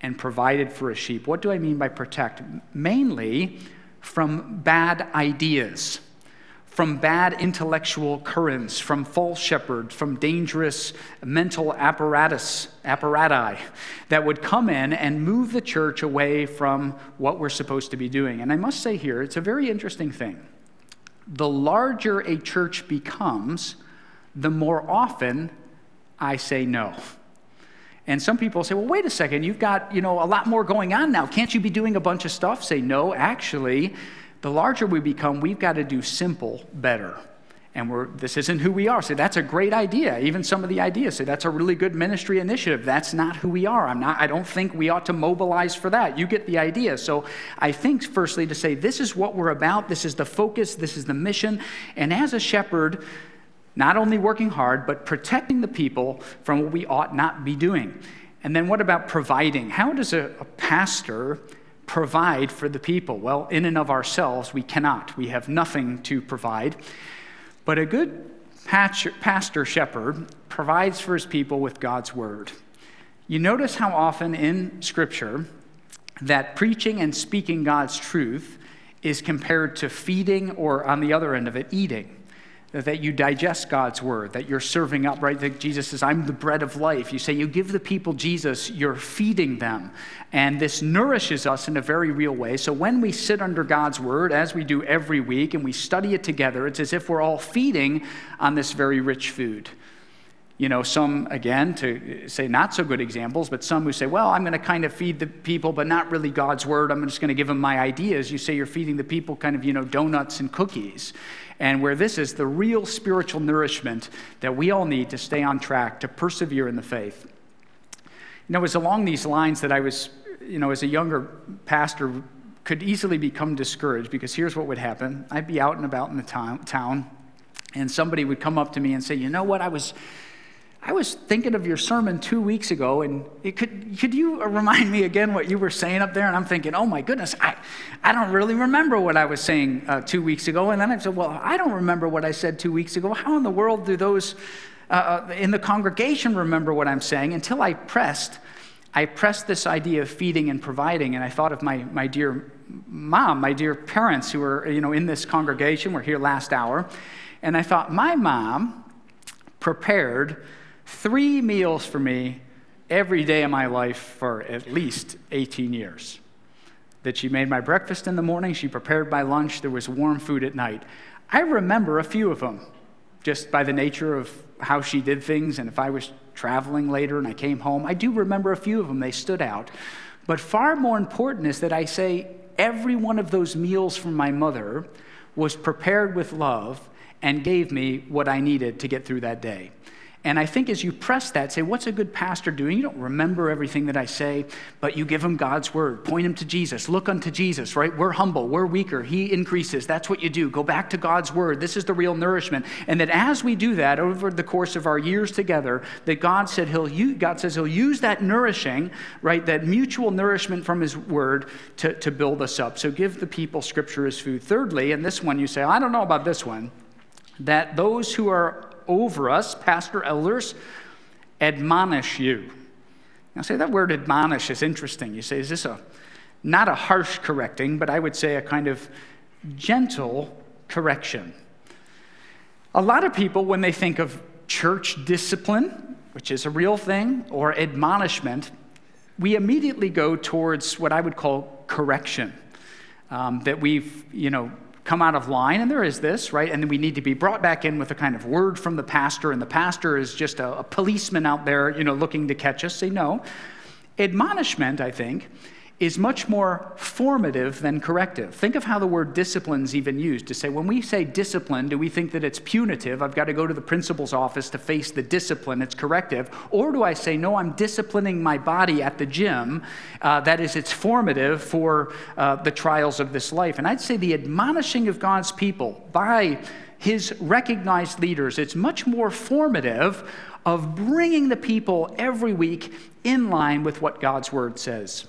and provided for his sheep. What do I mean by protect? Mainly, from bad ideas, from bad intellectual currents, from false shepherds, from dangerous mental apparatus, apparati that would come in and move the church away from what we're supposed to be doing. And I must say here, it's a very interesting thing. The larger a church becomes, the more often I say no. And some people say, well, wait a second, you've got, you know, a lot more going on now. Can't you be doing a bunch of stuff? Say, no, actually, the larger we become, we've got to do simple better. And we're, this isn't who we are. Say, that's a great idea. Even some of the ideas say, that's a really good ministry initiative. That's not who we are. I'm not, I don't think we ought to mobilize for that. You get the idea. So I think, firstly, to say, this is what we're about. This is the focus. This is the mission. And as a shepherd, not only working hard, but protecting the people from what we ought not be doing. And then what about providing? How does a, a pastor provide for the people? Well, in and of ourselves, we cannot. We have nothing to provide. But a good pastor shepherd provides for his people with God's word. You notice how often in Scripture that preaching and speaking God's truth is compared to feeding, or on the other end of it, eating that you digest God's word, that you're serving up, right? That Jesus says, I'm the bread of life. You say, you give the people Jesus, you're feeding them. And this nourishes us in a very real way. So when we sit under God's word, as we do every week, and we study it together, it's as if we're all feeding on this very rich food. You know, some, again, to say not so good examples, but some who say, well, I'm going to kind of feed the people, but not really God's word. I'm just going to give them my ideas. You say you're feeding the people kind of, you know, donuts and cookies and where this is the real spiritual nourishment that we all need to stay on track, to persevere in the faith. You know, it was along these lines that I was, you know, as a younger pastor, could easily become discouraged because here's what would happen I'd be out and about in the town, and somebody would come up to me and say, You know what, I was I was thinking of your sermon two weeks ago, and could, could you remind me again what you were saying up there? And I'm thinking, oh my goodness, I, I don't really remember what I was saying uh, two weeks ago. And then I said, well, I don't remember what I said two weeks ago. How in the world do those uh, uh in the congregation remember what I'm saying? Until I pressed, I pressed this idea of feeding and providing, and I thought of my, my dear mom, my dear parents who were you know, in this congregation, were here last hour. And I thought, my mom prepared three meals for me every day of my life for at least 18 years. That she made my breakfast in the morning, she prepared my lunch, there was warm food at night. I remember a few of them just by the nature of how she did things, and if I was traveling later and I came home, I do remember a few of them, they stood out. But far more important is that I say every one of those meals from my mother was prepared with love and gave me what I needed to get through that day. And I think as you press that, say, what's a good pastor doing? You don't remember everything that I say, but you give him God's word. Point him to Jesus. Look unto Jesus, right? We're humble. We're weaker. He increases. That's what you do. Go back to God's word. This is the real nourishment. And that as we do that over the course of our years together, that God said he'll use, God says he'll use that nourishing, right? That mutual nourishment from his word to, to build us up. So give the people scripture as food. Thirdly, and this one you say, I don't know about this one, that those who are over us, pastor elders, admonish you. Now, say that word admonish is interesting. You say, is this a not a harsh correcting, but I would say a kind of gentle correction? A lot of people, when they think of church discipline, which is a real thing, or admonishment, we immediately go towards what I would call correction. Um, that we've, you know, come out of line, and there is this, right? And then we need to be brought back in with a kind of word from the pastor, and the pastor is just a, a policeman out there, you know, looking to catch us. Say no. Admonishment, I think, is much more formative than corrective. Think of how the word discipline is even used to say, when we say discipline, do we think that it's punitive? I've got to go to the principal's office to face the discipline, it's corrective. Or do I say, no, I'm disciplining my body at the gym, uh, that is, it's formative for uh, the trials of this life? And I'd say the admonishing of God's people by his recognized leaders, it's much more formative of bringing the people every week in line with what God's word says.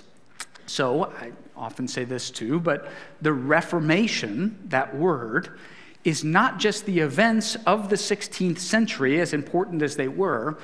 So, I often say this too, but the Reformation, that word, is not just the events of the 16th century, as important as they were,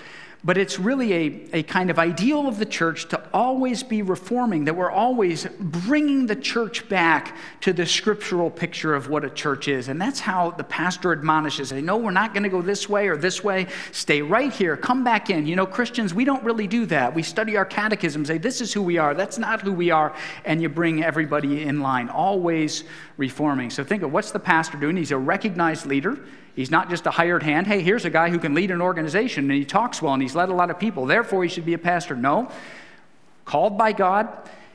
but it's really a, a kind of ideal of the church to always be reforming, that we're always bringing the church back to the scriptural picture of what a church is. And that's how the pastor admonishes. They know we're not going to go this way or this way. Stay right here. Come back in. You know, Christians, we don't really do that. We study our catechism, say, this is who we are. That's not who we are. And you bring everybody in line, always reforming. So think of what's the pastor doing? He's a recognized leader. He's not just a hired hand. Hey, here's a guy who can lead an organization and he talks well and he's led a lot of people. Therefore, he should be a pastor. No. Called by God,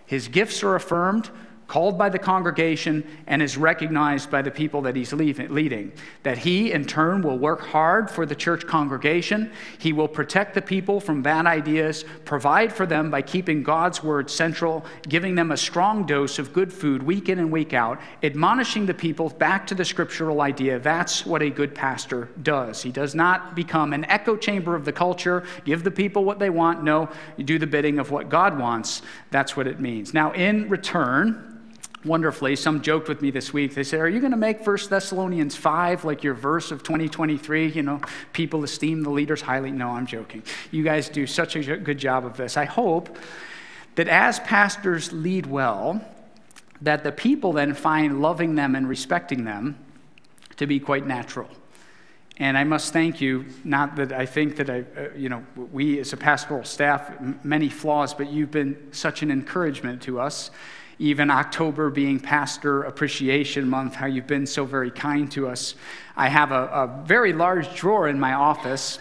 his gifts are affirmed, called by the congregation, and is recognized by the people that he's leading. That he, in turn, will work hard for the church congregation. He will protect the people from bad ideas, provide for them by keeping God's word central, giving them a strong dose of good food week in and week out, admonishing the people back to the scriptural idea. That's what a good pastor does. He does not become an echo chamber of the culture, give the people what they want. No, you do the bidding of what God wants. That's what it means. Now, in return, wonderfully. Some joked with me this week. They said, Are you going to make 1 Thessalonians 5 like your verse of 2023? You know, people esteem the leaders highly. No, I'm joking. You guys do such a good job of this. I hope that as pastors lead well, that the people then find loving them and respecting them to be quite natural. And I must thank you, not that I think that I, uh, you know, we as a pastoral staff, m- many flaws, but you've been such an encouragement to us even October being Pastor Appreciation Month, how you've been so very kind to us. I have a, a very large drawer in my office,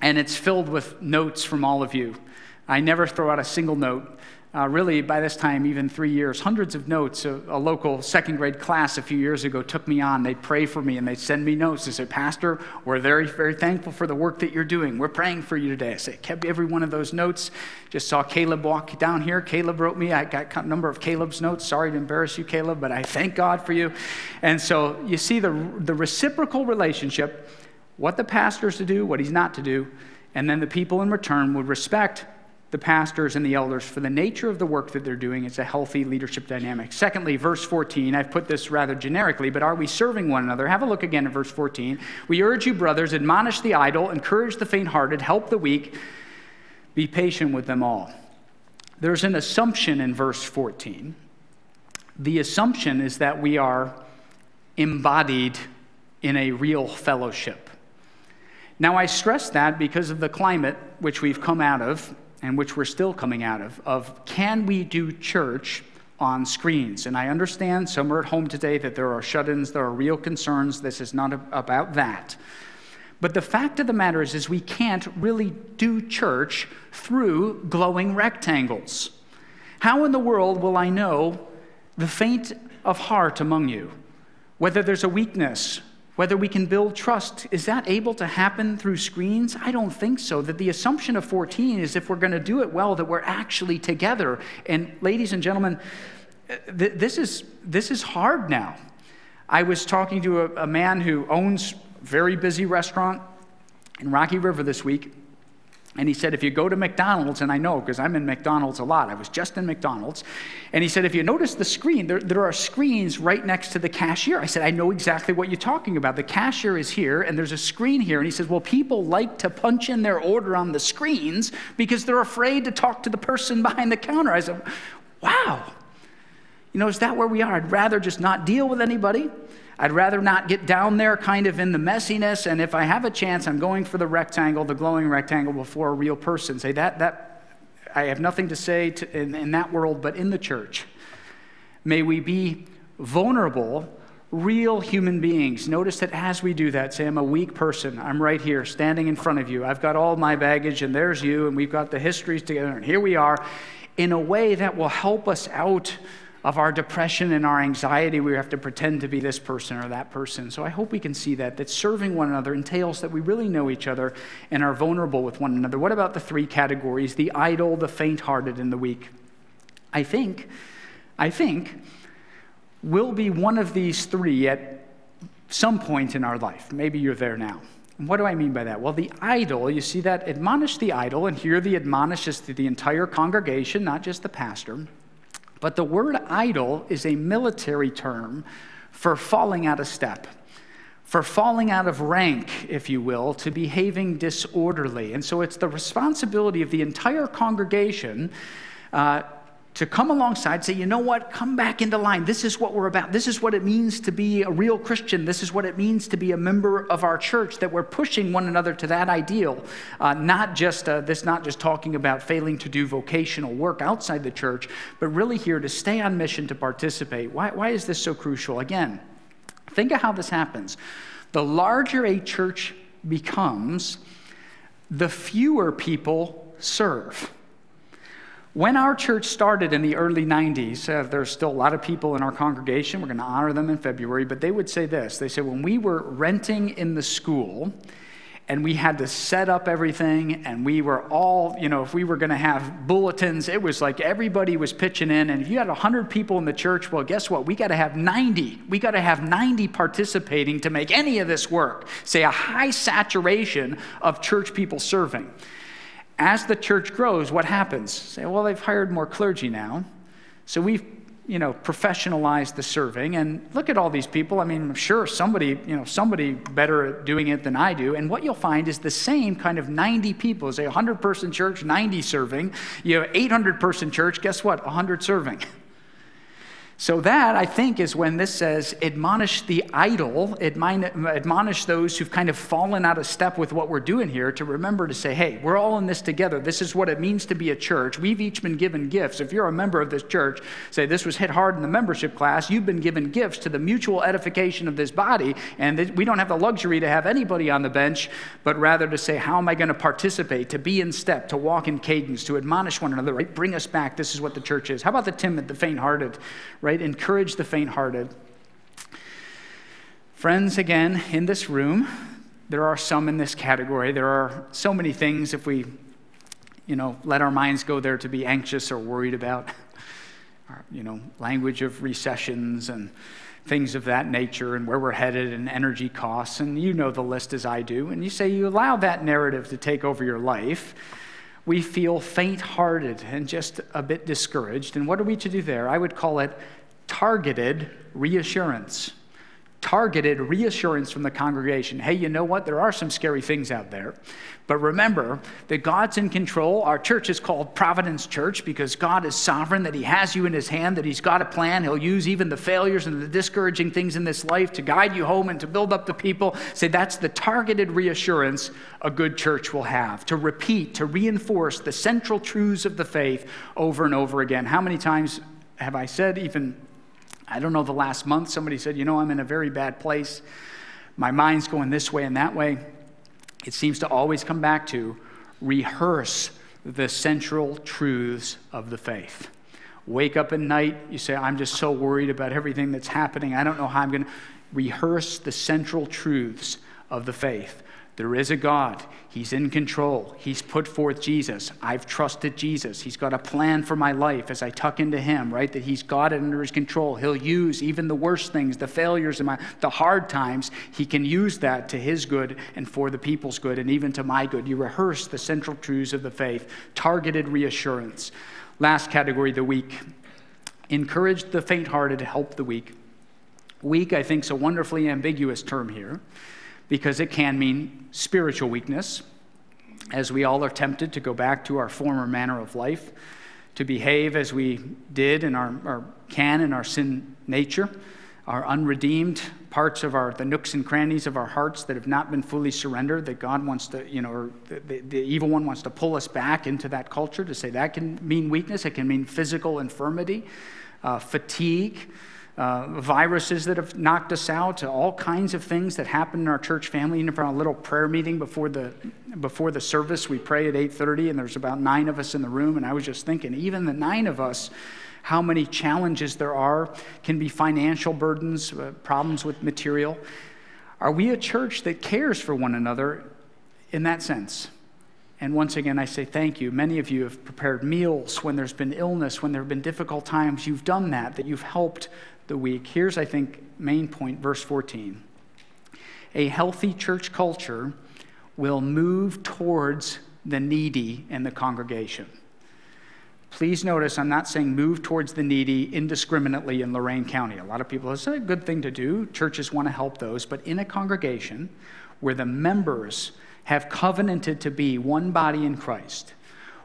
and it's filled with notes from all of you. I never throw out a single note uh, really, by this time, even three years, hundreds of notes. A, a, local second grade class a few years ago took me on. They'd pray for me and they'd send me notes. They said, Pastor, we're very, very thankful for the work that you're doing. We're praying for you today. I said, kept every one of those notes. Just saw Caleb walk down here. Caleb wrote me. I got a number of Caleb's notes. Sorry to embarrass you, Caleb, but I thank God for you. And so you see the, the reciprocal relationship, what the pastor's to do, what he's not to do, and then the people in return would respect the pastors and the elders for the nature of the work that they're doing. It's a healthy leadership dynamic. Secondly, verse 14, I've put this rather generically, but are we serving one another? Have a look again at verse 14. We urge you, brothers, admonish the idle, encourage the faint hearted, help the weak, be patient with them all. There's an assumption in verse 14. The assumption is that we are embodied in a real fellowship. Now, I stress that because of the climate which we've come out of and which we're still coming out of, of can we do church on screens? And I understand some are at home today that there are shut ins, there are real concerns. This is not about that. But the fact of the matter is, is we can't really do church through glowing rectangles. How in the world will I know the faint of heart among you? Whether there's a weakness whether we can build trust, is that able to happen through screens? I don't think so. That the assumption of 14 is if we're going to do it well, that we're actually together. And ladies and gentlemen, uh, th- this, is, this is hard now. I was talking to a, a man who owns a very busy restaurant in Rocky River this week, and he said, if you go to McDonald's, and I know because I'm in McDonald's a lot, I was just in McDonald's. And he said, if you notice the screen, there, there are screens right next to the cashier. I said, I know exactly what you're talking about. The cashier is here, and there's a screen here. And he says, well, people like to punch in their order on the screens because they're afraid to talk to the person (laughs) behind the counter. I said, wow. You know, is that where we are? I'd rather just not deal with anybody. I'd rather not get down there kind of in the messiness. And if I have a chance, I'm going for the rectangle, the glowing rectangle before a real person. Say that, that I have nothing to say to, in, in that world, but in the church. May we be vulnerable, real human beings. Notice that as we do that, say, I'm a weak person. I'm right here, standing in front of you. I've got all my baggage, and there's you, and we've got the histories together, and here we are, in a way that will help us out of our depression and our anxiety, we have to pretend to be this person or that person. So I hope we can see that, that serving one another entails that we really know each other and are vulnerable with one another. What about the three categories the idle, the faint hearted, and the weak? I think, I think, we'll be one of these three at some point in our life. Maybe you're there now. what do I mean by that? Well, the idle, you see that admonish the idle, and here the admonish is to the entire congregation, not just the pastor. But the word idle is a military term for falling out of step, for falling out of rank, if you will, to behaving disorderly. And so it's the responsibility of the entire congregation uh, to come alongside, say, you know what, come back into line. This is what we're about. This is what it means to be a real Christian. This is what it means to be a member of our church, that we're pushing one another to that ideal. Uh, not just uh, this, not just talking about failing to do vocational work outside the church, but really here to stay on mission to participate. Why, why is this so crucial? Again, think of how this happens. The larger a church becomes, the fewer people serve. When our church started in the early 90s, uh, there's still a lot of people in our congregation. We're going to honor them in February, but they would say this. They said, when we were renting in the school, and we had to set up everything and we were all you know if we were going to have bulletins it was like everybody was pitching in. And if you had 100 people in the church well guess what? We got to have 90 we got to have 90 participating to make any of this work. Say a high saturation of church people serving as the church grows what happens say well they've hired more clergy now so we've you know, professionalized the serving. And look at all these people. I mean, I'm sure somebody, you know, somebody better at doing it than I do. And what you'll find is the same kind of 90 people. Say 100 person church, 90 serving. You have 800 person church, guess what? 100 serving. (laughs) So, that, I think, is when this says, admonish the idle, admonish those who've kind of fallen out of step with what we're doing here to remember to say, hey, we're all in this together. This is what it means to be a church. We've each been given gifts. If you're a member of this church, say this was hit hard in the membership class, you've been given gifts to the mutual edification of this body. And we don't have the luxury to have anybody on the bench, but rather to say, how am I going to participate, to be in step, to walk in cadence, to admonish one another, right? Bring us back. This is what the church is. How about the timid, the faint hearted? Right? Encourage the faint hearted. Friends, again, in this room, there are some in this category. There are so many things if we, you know, let our minds go there to be anxious or worried about. You know, language of recessions and things of that nature and where we're headed and energy costs. And you know the list as I do. And you say you allow that narrative to take over your life we feel faint hearted and just a bit discouraged. And what are we to do there? I would call it targeted reassurance. Targeted reassurance from the congregation. Hey, you know what? There are some scary things out there. But remember that God's in control. Our church is called Providence Church because God is sovereign, that He has you in His hand, that He's got a plan. He'll use even the failures and the discouraging things in this life to guide you home and to build up the people. Say that's the targeted reassurance a good church will have to repeat, to reinforce the central truths of the faith over and over again. How many times have I said, even I don't know, the last month, somebody said, You know, I'm in a very bad place. My mind's going this way and that way. It seems to always come back to rehearse the central truths of the faith. Wake up at night, you say, I'm just so worried about everything that's happening. I don't know how I'm going to rehearse the central truths of the faith. There is a God. He's in control. He's put forth Jesus. I've trusted Jesus. He's got a plan for my life as I tuck into Him, right? That He's got it under His control. He'll use even the worst things, the failures, my, the hard times. He can use that to His good and for the people's good and even to my good. You rehearse the central truths of the faith, targeted reassurance. Last category, the weak. Encourage the faint hearted, to help the weak. Weak, I think, is a wonderfully ambiguous term here because it can mean spiritual weakness, as we all are tempted to go back to our former manner of life, to behave as we did and our, or can in our sin nature, our unredeemed parts of our, the nooks and crannies of our hearts that have not been fully surrendered, that God wants to, you know, or the, the, the evil one wants to pull us back into that culture to say that can mean weakness, it can mean physical infirmity, uh, fatigue uh, viruses that have knocked us out, all kinds of things that happen in our church family. Even for our little prayer meeting before the before the service, we pray at 8:30, and there's about nine of us in the room. And I was just thinking, even the nine of us, how many challenges there are can be financial burdens, uh, problems with material. Are we a church that cares for one another in that sense? And once again, I say thank you. Many of you have prepared meals when there's been illness, when there have been difficult times. You've done that, that you've helped the weak, Here's, I think, main point, verse 14. A healthy church culture will move towards the needy in the congregation. Please notice I'm not saying move towards the needy indiscriminately in Lorain County. A lot of people, it's a good thing to do. Churches want to help those. But in a congregation where the members have covenanted to be one body in Christ,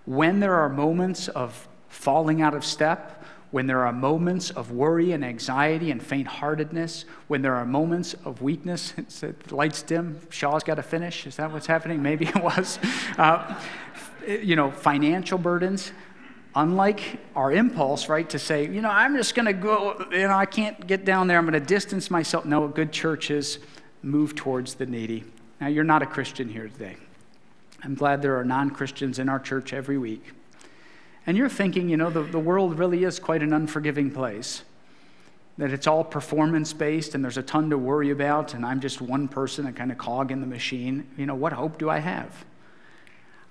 when there are moments of falling out of step, when there are moments of worry and anxiety and faint heartedness, when there are moments of weakness, (laughs) the lights dim, Shaw's got to finish. Is that what's happening? Maybe it was. (laughs) Uh, you know, financial burdens. Unlike our impulse, right, to say, you know, I'm just going to go, you know, I can't get down there, I'm going to distance myself. No, good churches move towards the needy. Now, you're not a Christian here today. I'm glad there are non Christians in our church every week. And you're thinking, you know, the, the world really is quite an unforgiving place, that it's all performance based and there's a ton to worry about, and I'm just one person, a kind of cog in the machine, you know, what hope do I have?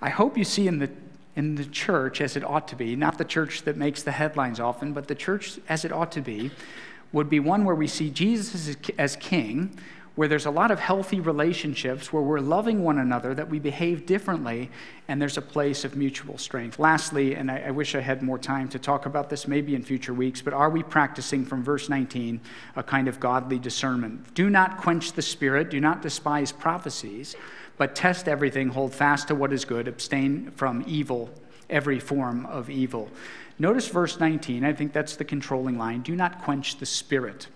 I hope you see in the, in the church as it ought to be, not the church that makes the headlines often, but the church as it ought to be, would be one where we see Jesus as, as king, where there's a lot of healthy relationships, where we're loving one another, that we behave differently, and there's a place of mutual strength. Lastly, and I, I, wish I had more time to talk about this maybe in future weeks, but are we practicing from verse 19 a kind of godly discernment? Do not quench the spirit, do not despise prophecies, but test everything, hold fast to what is good, abstain from evil, every form of evil. Notice verse 19, I think that's the controlling line. Do not quench the spirit.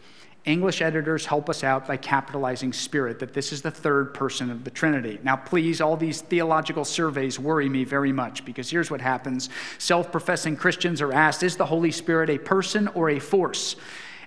English editors help us out by capitalizing spirit, that this is the third person of the Trinity. Now, please, all these theological surveys worry me very much because here's what happens self professing Christians are asked, Is the Holy Spirit a person or a force?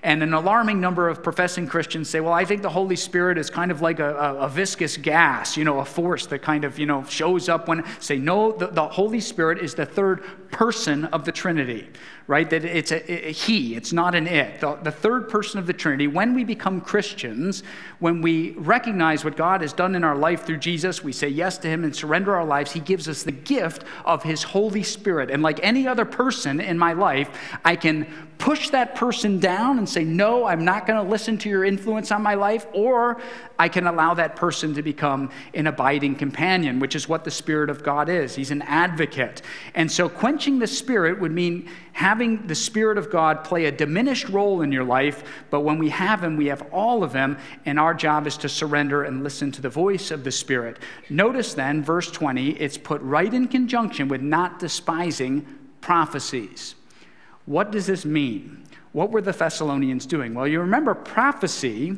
And an alarming number of professing Christians say, well, I think the Holy Spirit is kind of like a, a, a, viscous gas, you know, a force that kind of, you know, shows up when, say, no, the, the Holy Spirit is the third person of the Trinity, right? That it's a, a he, it's not an it. The, the third person of the Trinity, when we become Christians, when we recognize what God has done in our life through Jesus, we say yes to him and surrender our lives, he gives us the gift of his Holy Spirit. And like any other person in my life, I can push that person down and say, No, I'm not going to listen to your influence on my life, or I can allow that person to become an abiding companion, which is what the Spirit of God is. He's an advocate. And so, quenching the Spirit would mean having the Spirit of God play a diminished role in your life, but when we have Him, we have all of Him, and our job is to surrender and listen to the voice of the Spirit. Notice then, verse 20, it's put right in conjunction with not despising prophecies. What does this mean? What were the Thessalonians doing? Well, you remember prophecy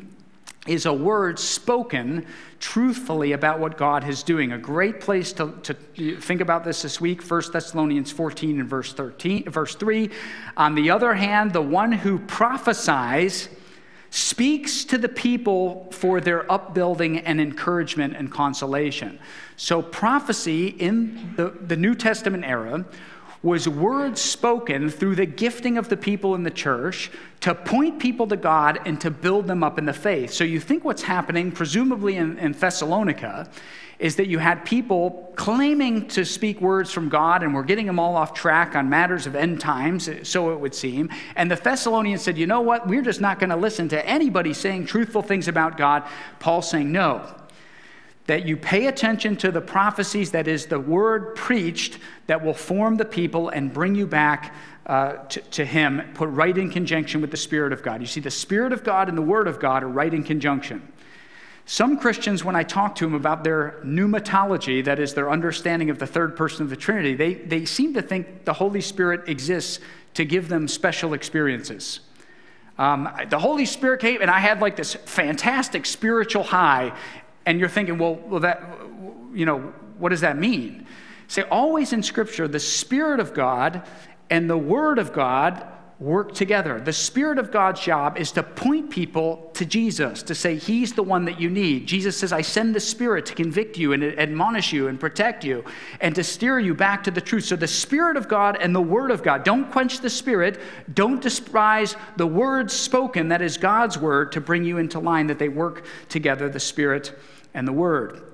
is a word spoken truthfully about what God is doing. A great place to, to think about this this week, 1 Thessalonians 14 and verse 13, verse 3. On the other hand, the one who prophesies speaks to the people for their upbuilding and encouragement and consolation. So prophecy in the, the New Testament era was words spoken through the gifting of the people in the church to point people to God and to build them up in the faith. So you think what's happening, presumably in, in Thessalonica, is that you had people claiming to speak words from God and we're getting them all off track on matters of end times, so it would seem. And the Thessalonians said, you know what? We're just not going to listen to anybody saying truthful things about God. Paul saying, no that you pay attention to the prophecies, that is, the word preached, that will form the people and bring you back uh, to, to, Him, put right in conjunction with the Spirit of God. You see, the Spirit of God and the Word of God are right in conjunction. Some Christians, when I talk to them about their pneumatology, that is, their understanding of the third person of the Trinity, they, they seem to think the Holy Spirit exists to give them special experiences. Um, the Holy Spirit came, and I had like this fantastic spiritual high, and you're thinking, well, well, that, you know, what does that mean? Say, always in Scripture, the Spirit of God and the Word of God work together. The Spirit of God's job is to point people to Jesus, to say, He's the one that you need. Jesus says, I send the Spirit to convict you and admonish you and protect you and to steer you back to the truth. So the Spirit of God and the Word of God, don't quench the Spirit, don't despise the words spoken, that is God's Word, to bring you into line, that they work together, the Spirit and the Word.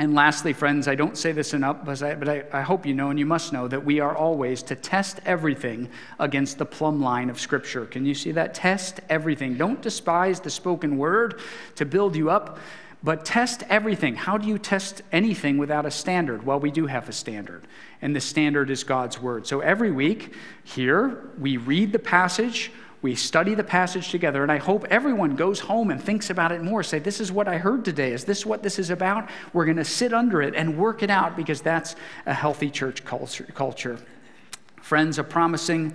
And lastly, friends, I don't say this enough, but, I, but I, I, hope you know and you must know that we are always to test everything against the plumb line of Scripture. Can you see that? Test everything. Don't despise the spoken word to build you up, but test everything. How do you test anything without a standard? Well, we do have a standard, and the standard is God's word. So every week here, we read the passage we study the passage together, and I hope everyone goes home and thinks about it more. Say, This is what I heard today. Is this what this is about? We're going to sit under it and work it out because that's a healthy church culture. Friends, a promising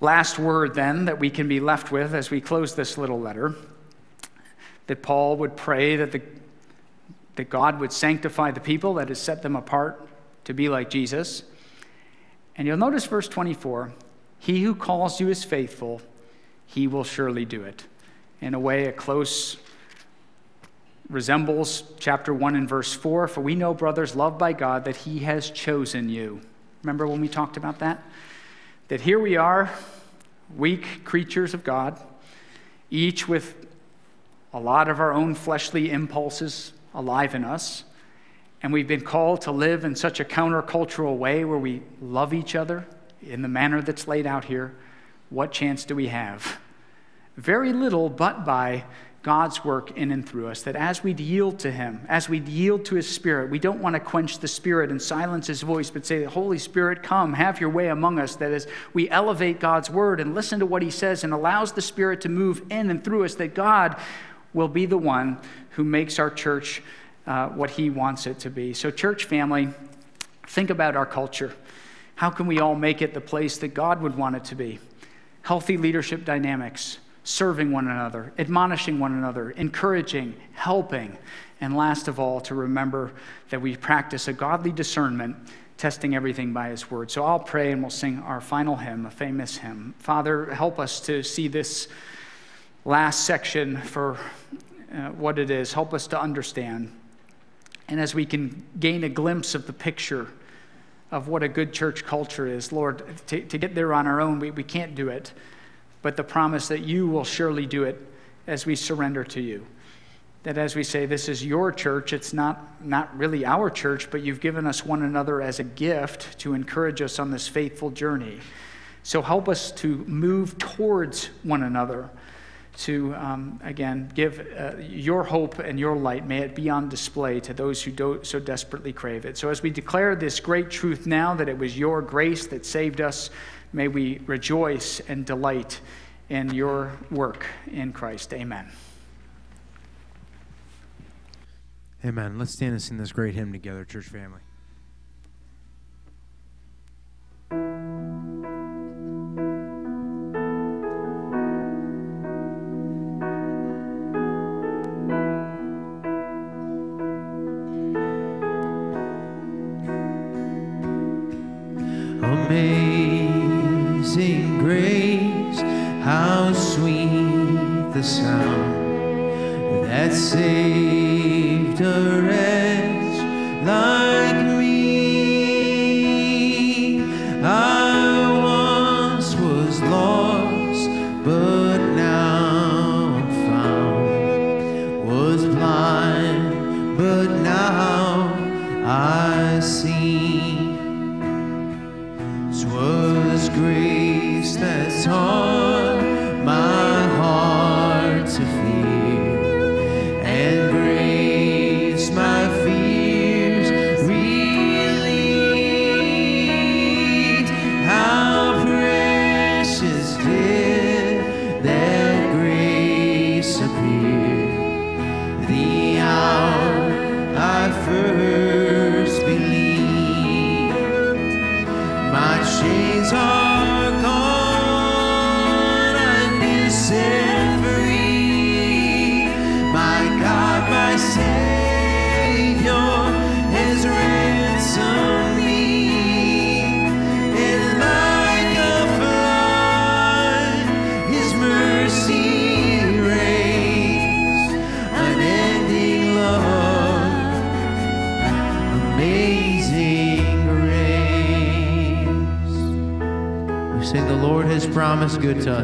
last word then that we can be left with as we close this little letter that Paul would pray that, the, that God would sanctify the people, that has set them apart to be like Jesus. And you'll notice verse 24 he who calls you is faithful, he will surely do it. In a way, it close resembles chapter 1 and verse 4 For we know, brothers, loved by God, that he has chosen you. Remember when we talked about that? That here we are, weak creatures of God, each with a lot of our own fleshly impulses alive in us. And we've been called to live in such a countercultural way where we love each other in the manner that's laid out here. What chance do we have? Very little, but by God's work in and through us. That as we yield to Him, as we yield to His Spirit, we don't want to quench the Spirit and silence His voice, but say, Holy Spirit, come, have your way among us. That as we elevate God's word and listen to what He says and allows the Spirit to move in and through us, that God will be the one who makes our church uh, what He wants it to be. So, church family, think about our culture. How can we all make it the place that God would want it to be? Healthy leadership dynamics serving one another, admonishing one another, encouraging, helping, and last of all, to remember that we practice a godly discernment, testing everything by His Word. So I'll pray and we'll sing our final hymn, a famous hymn. Father, help us to see this last section for uh, what it is. Help us to understand. And as we can gain a glimpse of the picture of what a good church culture is, Lord, to, to get there on our own, we, we can't do it but the promise that you will surely do it as we surrender to you. That as we say, this is your church, it's not, not really our church, but you've given us one another as a gift to encourage us on this faithful journey. So help us to move towards one another, to, um, again, give uh, your hope and your light. May it be on display to those who do, so desperately crave it. So as we declare this great truth now that it was your grace that saved us, May we rejoice and delight in your work in Christ. Amen. Amen. Let's stand and sing this great hymn together, church family.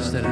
Promised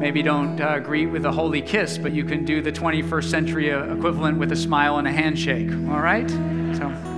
Maybe don't uh, greet with a holy kiss, but you can do the 21st century uh, equivalent with a smile and a handshake. All right? So.